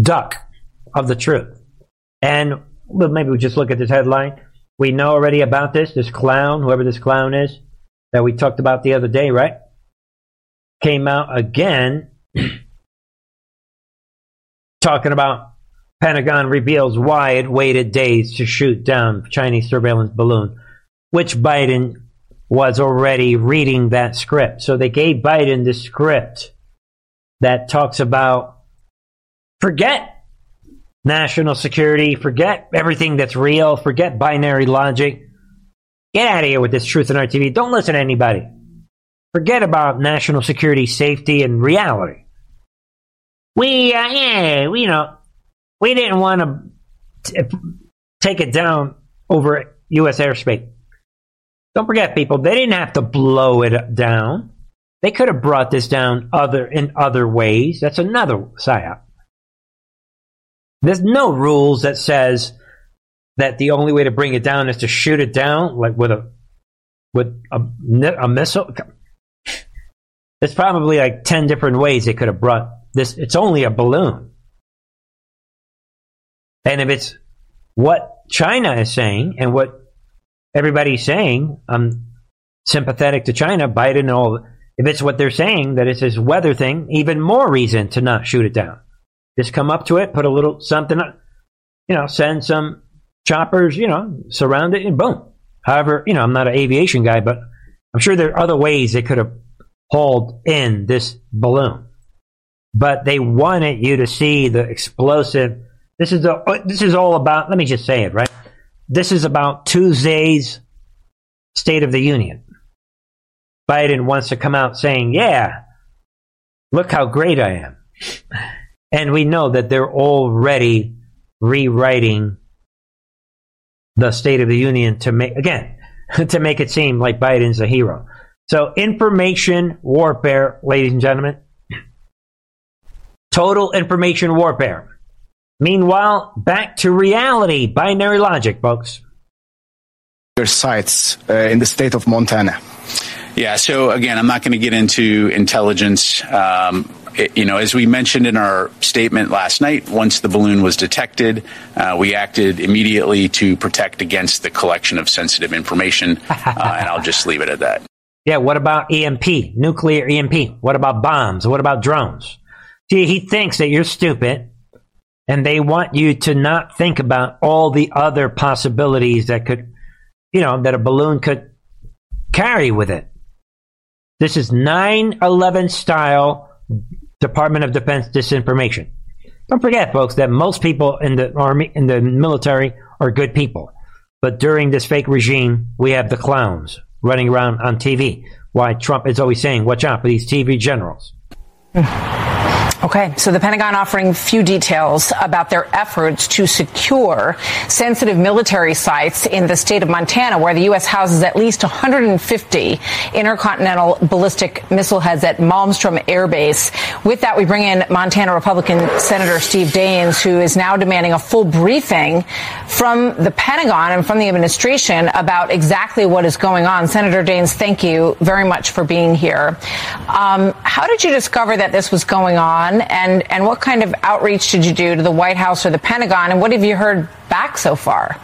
duck of the truth. And well, maybe we just look at this headline. We know already about this, this clown, whoever this clown is, that we talked about the other day, right? Came out again talking about Pentagon reveals why it waited days to shoot down Chinese surveillance balloon, which Biden was already reading that script. So they gave Biden the script that talks about forget national security, forget everything that's real, forget binary logic. Get out of here with this Truth and Art TV. Don't listen to anybody. Forget about national security, safety, and reality. We, uh, yeah, we, you know, we didn't want to t- take it down over U.S. airspace. Don't forget, people, they didn't have to blow it down. They could have brought this down other in other ways. That's another psyop. There's no rules that says that the only way to bring it down is to shoot it down, like with a with a, a missile. There's probably like ten different ways they could have brought this. It's only a balloon, and if it's what China is saying and what everybody's saying, I'm sympathetic to China, Biden, and all. If it's what they're saying that it's this weather thing, even more reason to not shoot it down. Just come up to it, put a little something, you know, send some choppers, you know, surround it, and boom. However, you know, I'm not an aviation guy, but I'm sure there are other ways they could have hauled in this balloon. But they wanted you to see the explosive. This is the, this is all about. Let me just say it right. This is about Tuesday's State of the Union. Biden wants to come out saying, "Yeah, look how great I am," and we know that they're already rewriting the State of the Union to make again to make it seem like Biden's a hero. So information warfare, ladies and gentlemen. Total information warfare. Meanwhile, back to reality, binary logic, folks.
Sites uh, in the state of Montana.
Yeah, so again, I'm not going to get into intelligence. Um, it, you know, as we mentioned in our statement last night, once the balloon was detected, uh, we acted immediately to protect against the collection of sensitive information, uh, and I'll just leave it at that.
Yeah, what about EMP, nuclear EMP? What about bombs? What about drones? See, he thinks that you're stupid, and they want you to not think about all the other possibilities that could, you know, that a balloon could carry with it. This is 9 11 style Department of Defense disinformation. Don't forget, folks, that most people in the army, in the military, are good people. But during this fake regime, we have the clowns running around on TV. Why Trump is always saying, watch out for these TV generals.
Okay, so the Pentagon offering few details about their efforts to secure sensitive military sites in the state of Montana, where the U.S. houses at least 150 intercontinental ballistic missile heads at Malmstrom Air Base. With that, we bring in Montana Republican Senator Steve Daines, who is now demanding a full briefing from the Pentagon and from the administration about exactly what is going on. Senator Daines, thank you very much for being here. Um, how did you discover that this was going on? And, and what kind of outreach did you do to the White House or the Pentagon? And what have you heard back so far?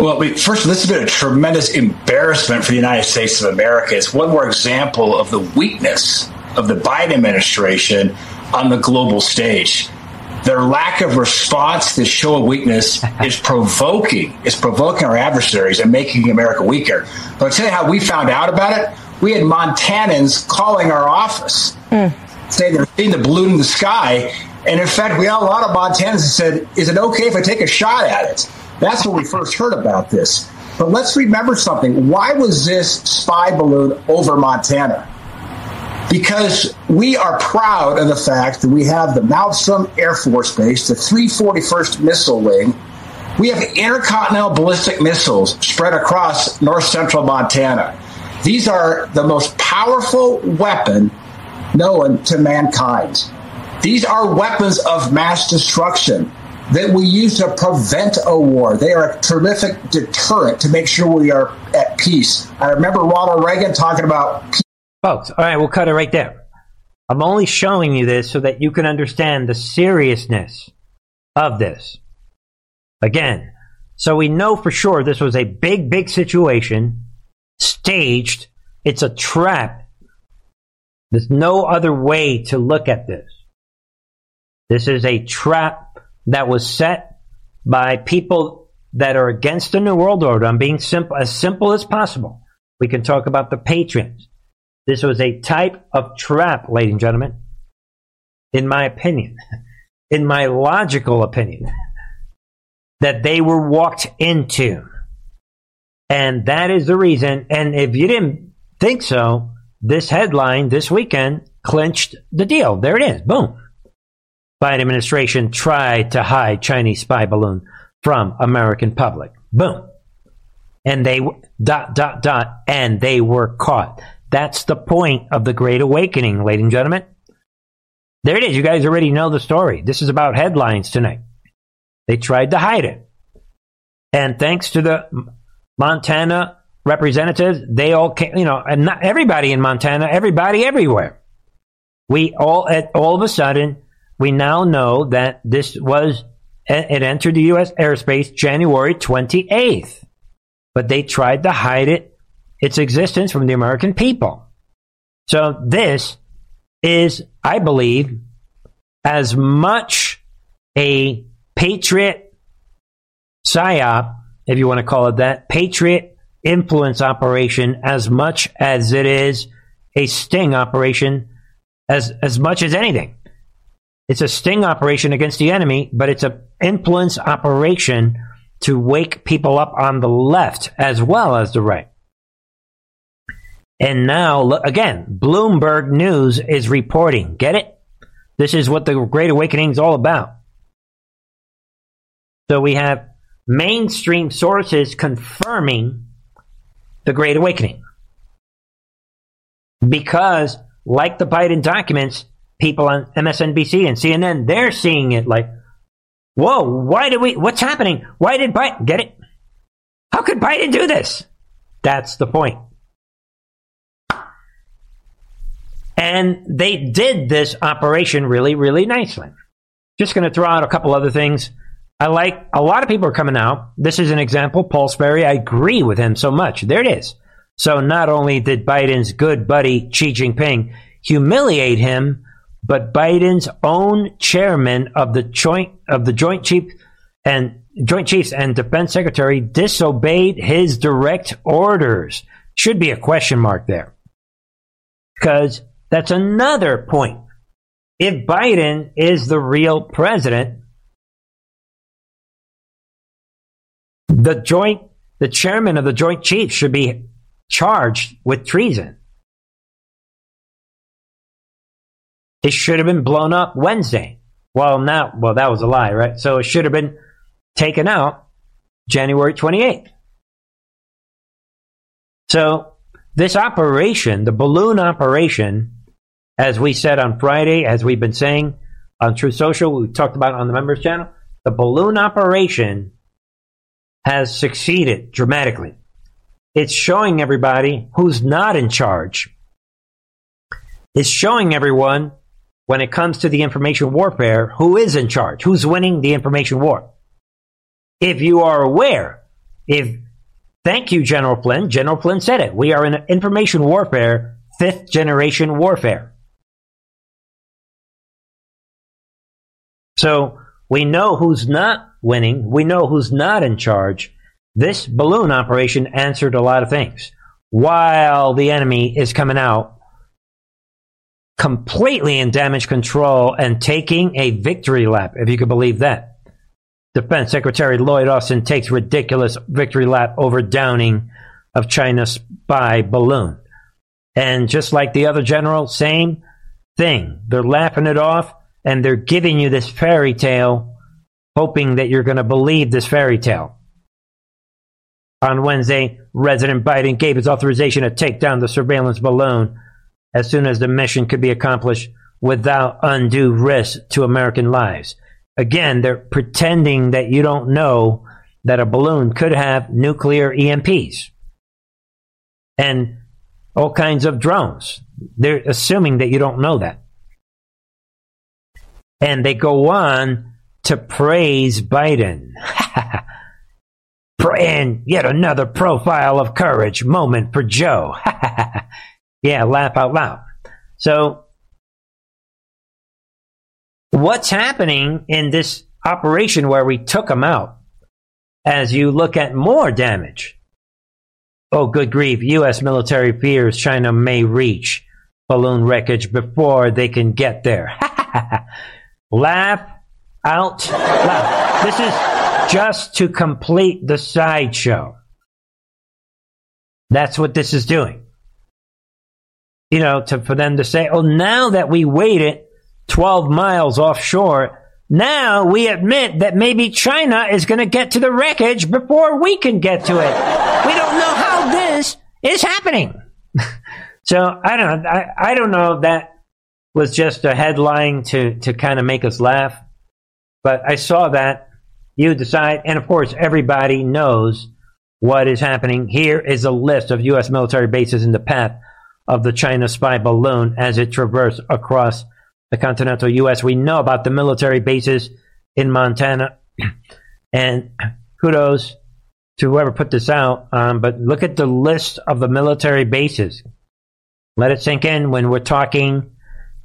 Well, first, this has been a tremendous embarrassment for the United States of America. It's one more example of the weakness of the Biden administration on the global stage. Their lack of response, this show of weakness, is provoking. It's provoking our adversaries and making America weaker. But I'll tell you how we found out about it. We had Montanans calling our office. Mm say they're seeing the balloon in the sky. And in fact, we had a lot of Montanans that said, Is it okay if I take a shot at it? That's when we first heard about this. But let's remember something. Why was this spy balloon over Montana? Because we are proud of the fact that we have the Malmstrom Air Force Base, the 341st Missile Wing. We have intercontinental ballistic missiles spread across north central Montana. These are the most powerful weapon known to mankind. These are weapons of mass destruction that we use to prevent a war. They are a terrific deterrent to make sure we are at peace. I remember Ronald Reagan talking about peace.
Folks, all right, we'll cut it right there. I'm only showing you this so that you can understand the seriousness of this. Again, so we know for sure this was a big, big situation, staged. It's a trap there's no other way to look at this. This is a trap that was set by people that are against the New World Order. I'm being simple, as simple as possible. We can talk about the patrons. This was a type of trap, ladies and gentlemen, in my opinion, in my logical opinion, that they were walked into. And that is the reason. And if you didn't think so, this headline this weekend clinched the deal. There it is. Boom. Biden administration tried to hide Chinese spy balloon from American public. Boom. And they dot dot dot and they were caught. That's the point of the Great Awakening, ladies and gentlemen. There it is. You guys already know the story. This is about headlines tonight. They tried to hide it. And thanks to the Montana representatives, they all came, you know, and not everybody in Montana, everybody everywhere. We all, at all of a sudden, we now know that this was, it entered the U.S. airspace January 28th. But they tried to hide it, its existence from the American people. So this is, I believe, as much a patriot psyop, if you want to call it that, patriot influence operation as much as it is a sting operation as as much as anything. It's a sting operation against the enemy, but it's an influence operation to wake people up on the left as well as the right. And now, again, Bloomberg News is reporting. Get it? This is what the Great Awakening is all about. So we have mainstream sources confirming the Great Awakening. Because, like the Biden documents, people on MSNBC and CNN, they're seeing it like, whoa, why did we, what's happening? Why did Biden, get it? How could Biden do this? That's the point. And they did this operation really, really nicely. Just going to throw out a couple other things. I like a lot of people are coming out. This is an example. Paul Sperry, I agree with him so much. There it is. So not only did Biden's good buddy Xi Jinping humiliate him, but Biden's own chairman of the joint of the Joint Chief and Joint Chiefs and Defense Secretary disobeyed his direct orders. Should be a question mark there. Because that's another point. If Biden is the real president, the joint, the chairman of the Joint Chiefs should be charged with treason. It should have been blown up Wednesday. Well, now, well, that was a lie, right? So it should have been taken out January 28th. So this operation, the balloon operation, as we said on Friday, as we've been saying on Truth Social, we talked about on the members channel, the balloon operation has succeeded dramatically. It's showing everybody who's not in charge. It's showing everyone when it comes to the information warfare who is in charge, who's winning the information war. If you are aware, if thank you, General Flynn, General Flynn said it. We are in information warfare, fifth generation warfare. So we know who's not winning. We know who's not in charge. This balloon operation answered a lot of things. While the enemy is coming out completely in damage control and taking a victory lap, if you could believe that. Defense Secretary Lloyd Austin takes ridiculous victory lap over downing of China's spy balloon. And just like the other general, same thing. They're laughing it off and they're giving you this fairy tale, hoping that you're going to believe this fairy tale. On Wednesday, President Biden gave his authorization to take down the surveillance balloon as soon as the mission could be accomplished without undue risk to American lives. Again, they're pretending that you don't know that a balloon could have nuclear EMPs and all kinds of drones. They're assuming that you don't know that. And they go on to praise Biden. and yet another profile of courage moment for Joe. Yeah, laugh out loud. So, what's happening in this operation where we took them out? As you look at more damage. Oh, good grief. U.S. military fears China may reach balloon wreckage before they can get there. laugh out loud. This is just to complete the sideshow. That's what this is doing you know, to, for them to say, oh, now that we waited 12 miles offshore, now we admit that maybe China is going to get to the wreckage before we can get to it. we don't know how this is happening. so I don't. I, I don't know that was just a headline to, to kind of make us laugh. But I saw that. You decide. And of course, everybody knows what is happening. Here is a list of U.S. military bases in the path of the China spy balloon as it traversed across the continental U.S. We know about the military bases in Montana, and kudos to whoever put this out. Um, but look at the list of the military bases. Let it sink in when we're talking.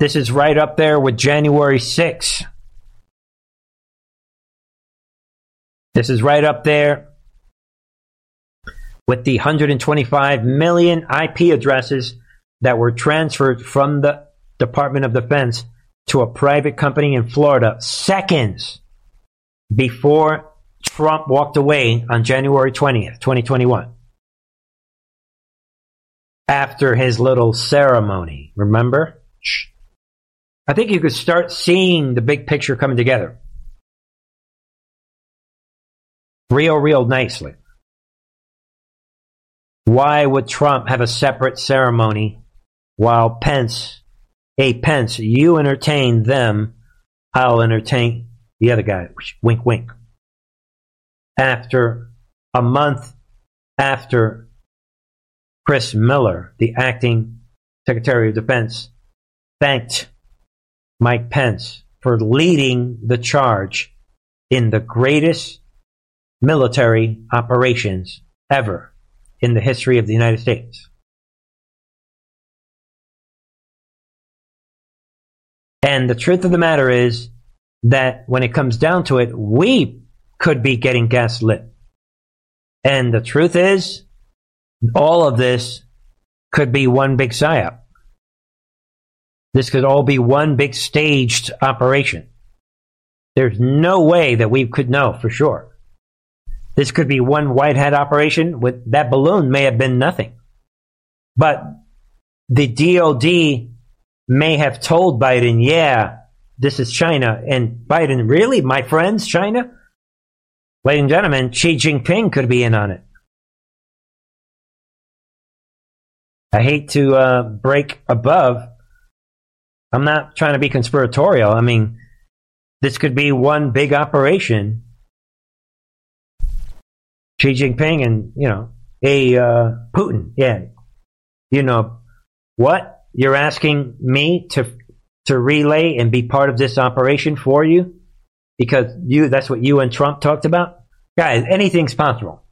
This is right up there with January 6th. This is right up there with the 125 million IP addresses that were transferred from the Department of Defense to a private company in Florida seconds before Trump walked away on January 20th, 2021. After his little ceremony, remember? I think you could start seeing the big picture coming together. Real, real nicely. Why would Trump have a separate ceremony while Pence, hey Pence, you entertain them, I'll entertain the other guy. Wink, wink. After a month after Chris Miller, the acting Secretary of Defense, thanked Mike Pence for leading the charge in the greatest military operations ever in the history of the United States. And the truth of the matter is that when it comes down to it, we could be getting gaslit. And the truth is, all of this could be one big psyop. This could all be one big staged operation. There's no way that we could know for sure. This could be one white hat operation with that balloon may have been nothing. But the DOD may have told Biden, yeah, this is China. And Biden, really? My friends, China? Ladies and gentlemen, Xi Jinping could be in on it. I hate to uh, break above. I'm not trying to be conspiratorial. I mean, this could be one big operation. Xi Jinping and, you know, a uh, Putin. Yeah. You know, what? You're asking me to to relay and be part of this operation for you? Because you that's what you and Trump talked about? Guys, anything's possible.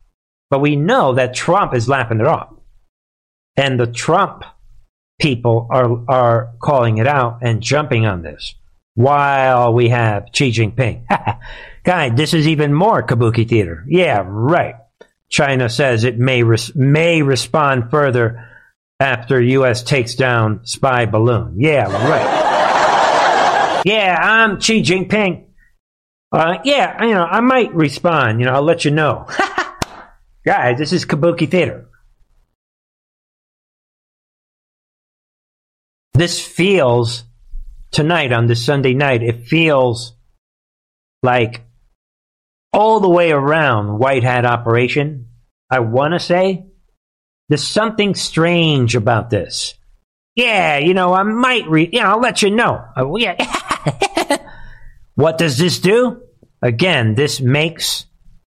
But we know that Trump is laughing it off. And the Trump people are are calling it out and jumping on this while we have Xi Jinping. Guy, this is even more kabuki theater. Yeah, right. China says it may res- may respond further after U.S. takes down spy balloon. Yeah, right. yeah, I'm Xi Jinping. Uh, yeah, you know, I might respond. You know, I'll let you know. Guys, this is kabuki theater. This feels tonight on this Sunday night. It feels like all the way around white hat operation. I want to say there's something strange about this. Yeah, you know, I might read, you know, I'll let you know. Yeah. what does this do? Again, this makes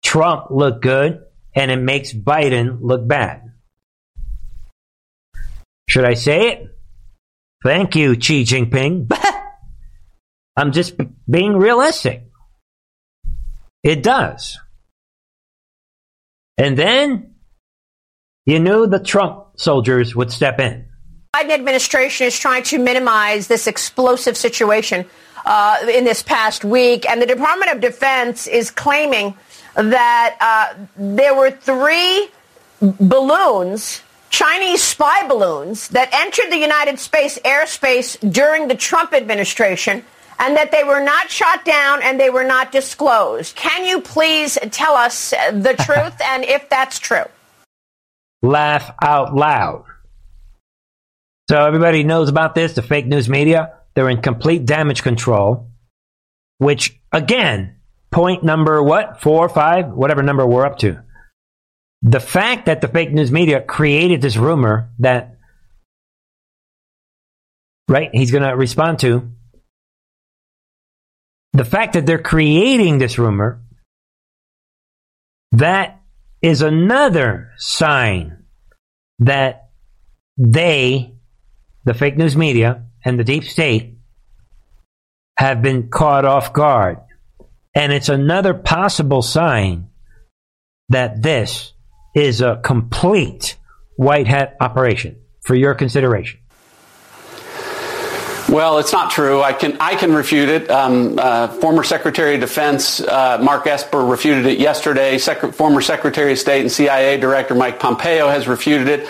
Trump look good and it makes Biden look bad. Should I say it? Thank you, Xi Jinping. I'm just being realistic. It does. And then you knew the Trump soldiers would step in.
Biden administration is trying to minimize this explosive situation uh, in this past week, and the Department of Defense is claiming that uh, there were three balloons, Chinese spy balloons, that entered the United States airspace during the Trump administration and that they were not shot down and they were not disclosed. Can you please tell us the truth and if that's true?
laugh out loud. So everybody knows about this, the fake news media. They're in complete damage control, which again, point number what? Four, five, whatever number we're up to. The fact that the fake news media created this rumor that, right, he's going to respond to. The fact that they're creating this rumor, that is another sign that they, the fake news media and the deep state, have been caught off guard. And it's another possible sign that this is a complete white hat operation for your consideration.
Well, it's not true. I can I can refute it. Um, uh, former Secretary of Defense uh, Mark Esper refuted it yesterday. Sec- former Secretary of State and CIA Director Mike Pompeo has refuted it.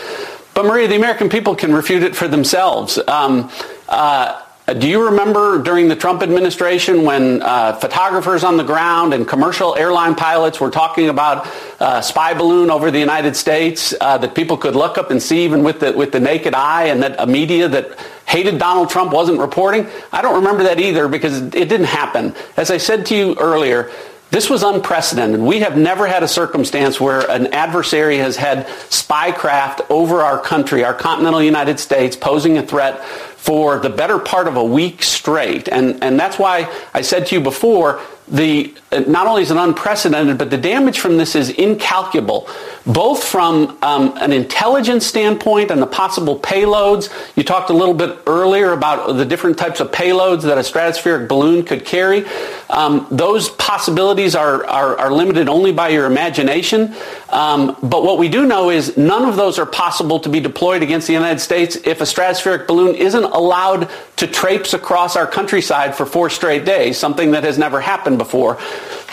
But Maria, the American people can refute it for themselves. Um, uh, do you remember during the Trump administration when uh, photographers on the ground and commercial airline pilots were talking about uh, spy balloon over the United States uh, that people could look up and see even with the with the naked eye, and that a media that hated Donald Trump wasn't reporting? I don't remember that either because it didn't happen. As I said to you earlier, this was unprecedented. We have never had a circumstance where an adversary has had spycraft over our country, our continental United States, posing a threat for the better part of a week straight. And, and that's why I said to you before, the not only is it unprecedented, but the damage from this is incalculable, both from um, an intelligence standpoint and the possible payloads. You talked a little bit earlier about the different types of payloads that a stratospheric balloon could carry. Um, those possibilities are, are, are, limited only by your imagination. Um, but what we do know is none of those are possible to be deployed against the United States if a stratospheric balloon isn't allowed to traipse across our countryside for four straight days, something that has never happened before.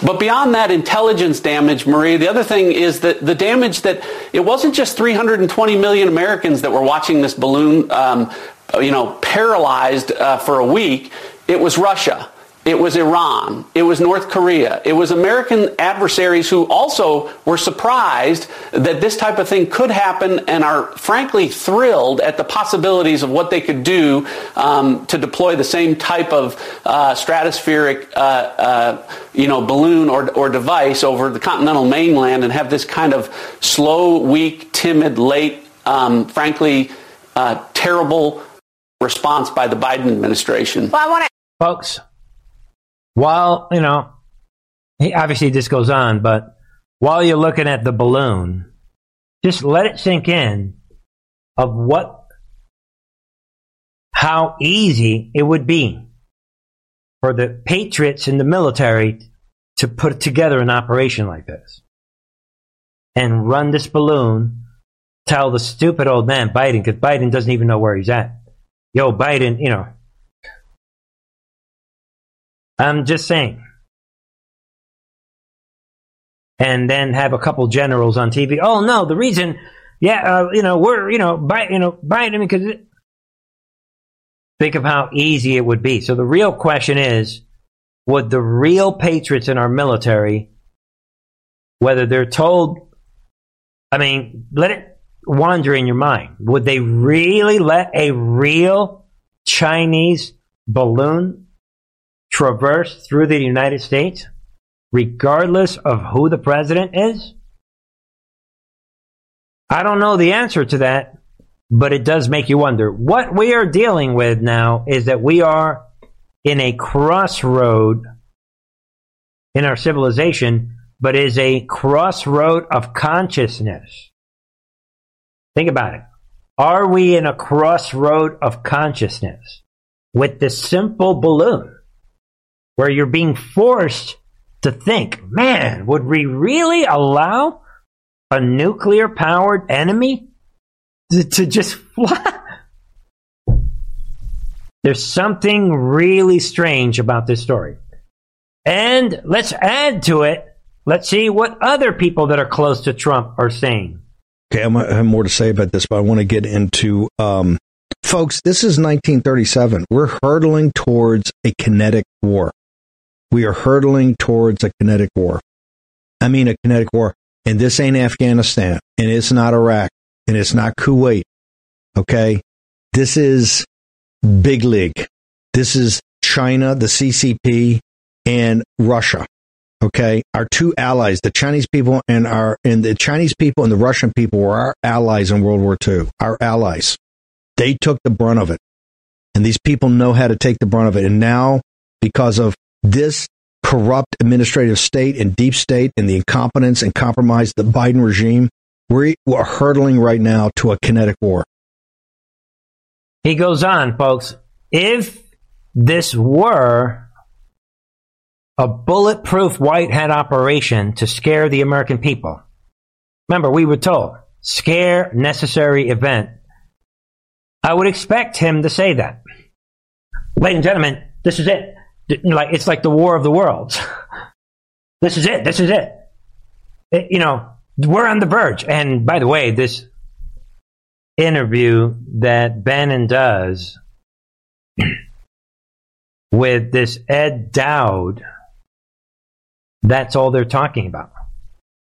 But beyond that intelligence damage, Marie, the other thing is that the damage that it wasn't just 320 million Americans that were watching this balloon um, you know, paralyzed uh, for a week, it was Russia. It was Iran. It was North Korea. It was American adversaries who also were surprised that this type of thing could happen and are frankly thrilled at the possibilities of what they could do um, to deploy the same type of uh, stratospheric, uh, uh, you know, balloon or, or device over the continental mainland and have this kind of slow, weak, timid, late, um, frankly, uh, terrible response by the Biden administration.
Well, I want to.
Folks, while, you know, obviously this goes on, but while you're looking at the balloon, just let it sink in of what, how easy it would be for the patriots in the military to put together an operation like this and run this balloon, tell the stupid old man Biden, because Biden doesn't even know where he's at. Yo, Biden, you know, I'm just saying. And then have a couple generals on TV. Oh no, the reason, yeah, uh, you know, we're, you know, Biden, you know, Biden because think of how easy it would be. So the real question is, would the real patriots in our military, whether they're told, I mean, let it wander in your mind. Would they really let a real Chinese balloon traverse through the United States, regardless of who the president is? I don't know the answer to that, but it does make you wonder. What we are dealing with now is that we are in a crossroad in our civilization, but is a crossroad of consciousness. Think about it. Are we in a crossroad of consciousness with this simple balloon where you're being forced to think, man, would we really allow a nuclear powered enemy to, to just fly? There's something really strange about this story. And let's add to it. Let's see what other people that are close to Trump are saying.
Okay, I have more to say about this, but I want to get into, um, folks, this is 1937. We're hurtling towards a kinetic war. We are hurtling towards a kinetic war. I mean, a kinetic war. And this ain't Afghanistan, and it's not Iraq, and it's not Kuwait. Okay? This is big league. This is China, the CCP, and Russia. Okay, our two allies, the Chinese people and our and the Chinese people and the Russian people were our allies in World War II. Our allies. They took the brunt of it. And these people know how to take the brunt of it. And now, because of this corrupt administrative state and deep state and the incompetence and compromise of the Biden regime, we are hurtling right now to a kinetic war.
He goes on, folks. If this were a bulletproof white hat operation to scare the American people, remember, we were told scare necessary event. I would expect him to say that. Ladies and gentlemen, this is it. Like it's like the war of the worlds. this is it. This is it. it. You know, we're on the verge. And by the way, this interview that Bannon does with this Ed Dowd, that's all they're talking about.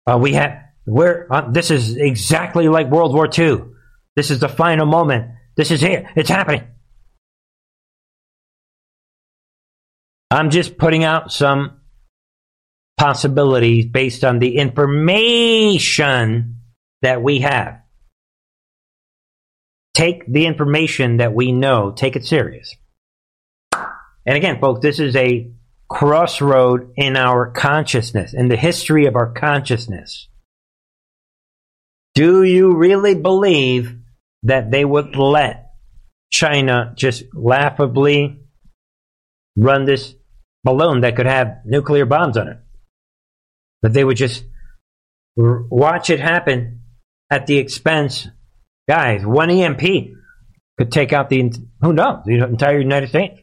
Uh, we have we're uh, this is exactly like World War II. This is the final moment. This is here. It's happening. I'm just putting out some possibilities based on the information that we have. Take the information that we know, take it serious. And again, folks, this is a crossroad in our consciousness, in the history of our consciousness. Do you really believe that they would let China just laughably run this balloon that could have nuclear bombs on it? That they would just r- watch it happen at the expense. Guys, one EMP could take out the, who knows, the entire United States.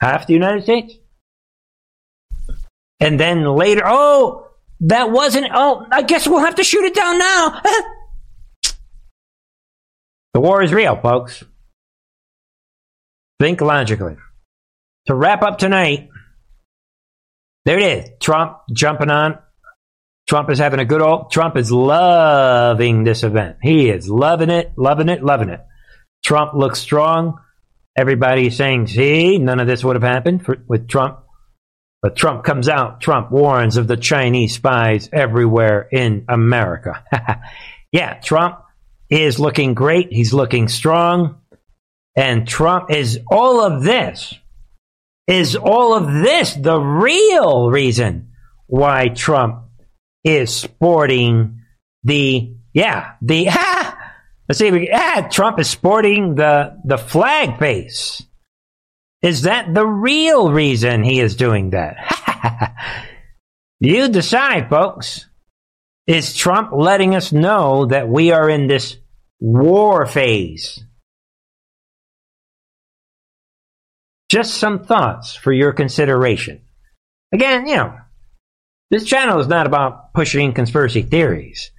Half the United States. And then later, oh, that wasn't, oh, I guess we'll have to shoot it down now. the war is real, folks. Think logically. To wrap up tonight, there it is. Trump jumping on. Trump is having a good old. Trump is loving this event. He is loving it, loving it, loving it. Trump looks strong. Everybody saying, see, none of this would have happened for, with Trump. But Trump comes out. Trump warns of the Chinese spies everywhere in America. yeah, Trump is looking great. He's looking strong. And Trump is all of this. Is all of this the real reason why Trump is sporting the, yeah, the, ah, let's see, ah, Trump is sporting the, the flag face. Is that the real reason he is doing that? you decide, folks. Is Trump letting us know that we are in this war phase? Just some thoughts for your consideration. Again, you know, this channel is not about pushing conspiracy theories,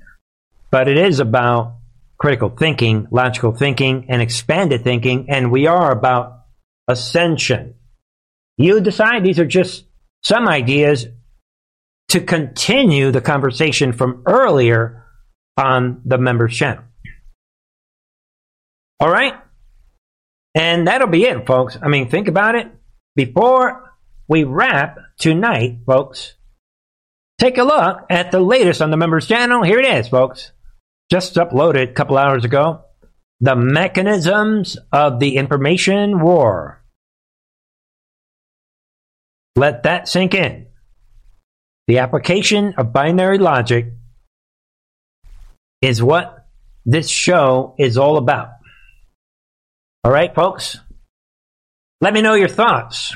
but it is about critical thinking, logical thinking, and expanded thinking, and we are about ascension. You decide these are just some ideas to continue the conversation from earlier on the members channel. All right? And that'll be it, folks. I mean, think about it. Before we wrap tonight, folks, take a look at the latest on the members channel. Here it is, folks. Just uploaded a couple hours ago. The mechanisms of the information war. Let that sink in. The application of binary logic is what this show is all about. All right, folks? Let me know your thoughts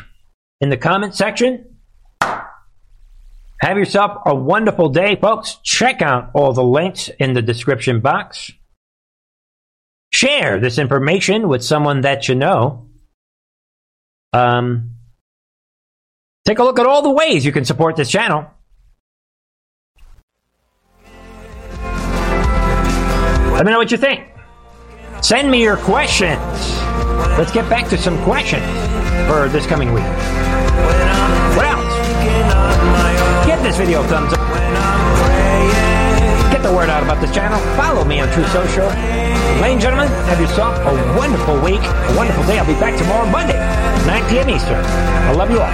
in the comment section. Have yourself a wonderful day, folks. Check out all the links in the description box. Share this information with someone that you know. Um, take a look at all the ways you can support this channel. Let me know what you think. Send me your questions. Let's get back to some questions for this coming week. What else? Give this video a thumbs up. Get the word out about this channel. Follow me on Truth Social. Ladies and gentlemen, have yourself a wonderful week, a wonderful day. I'll be back tomorrow, Monday, 9 p.m. Eastern. I love you all.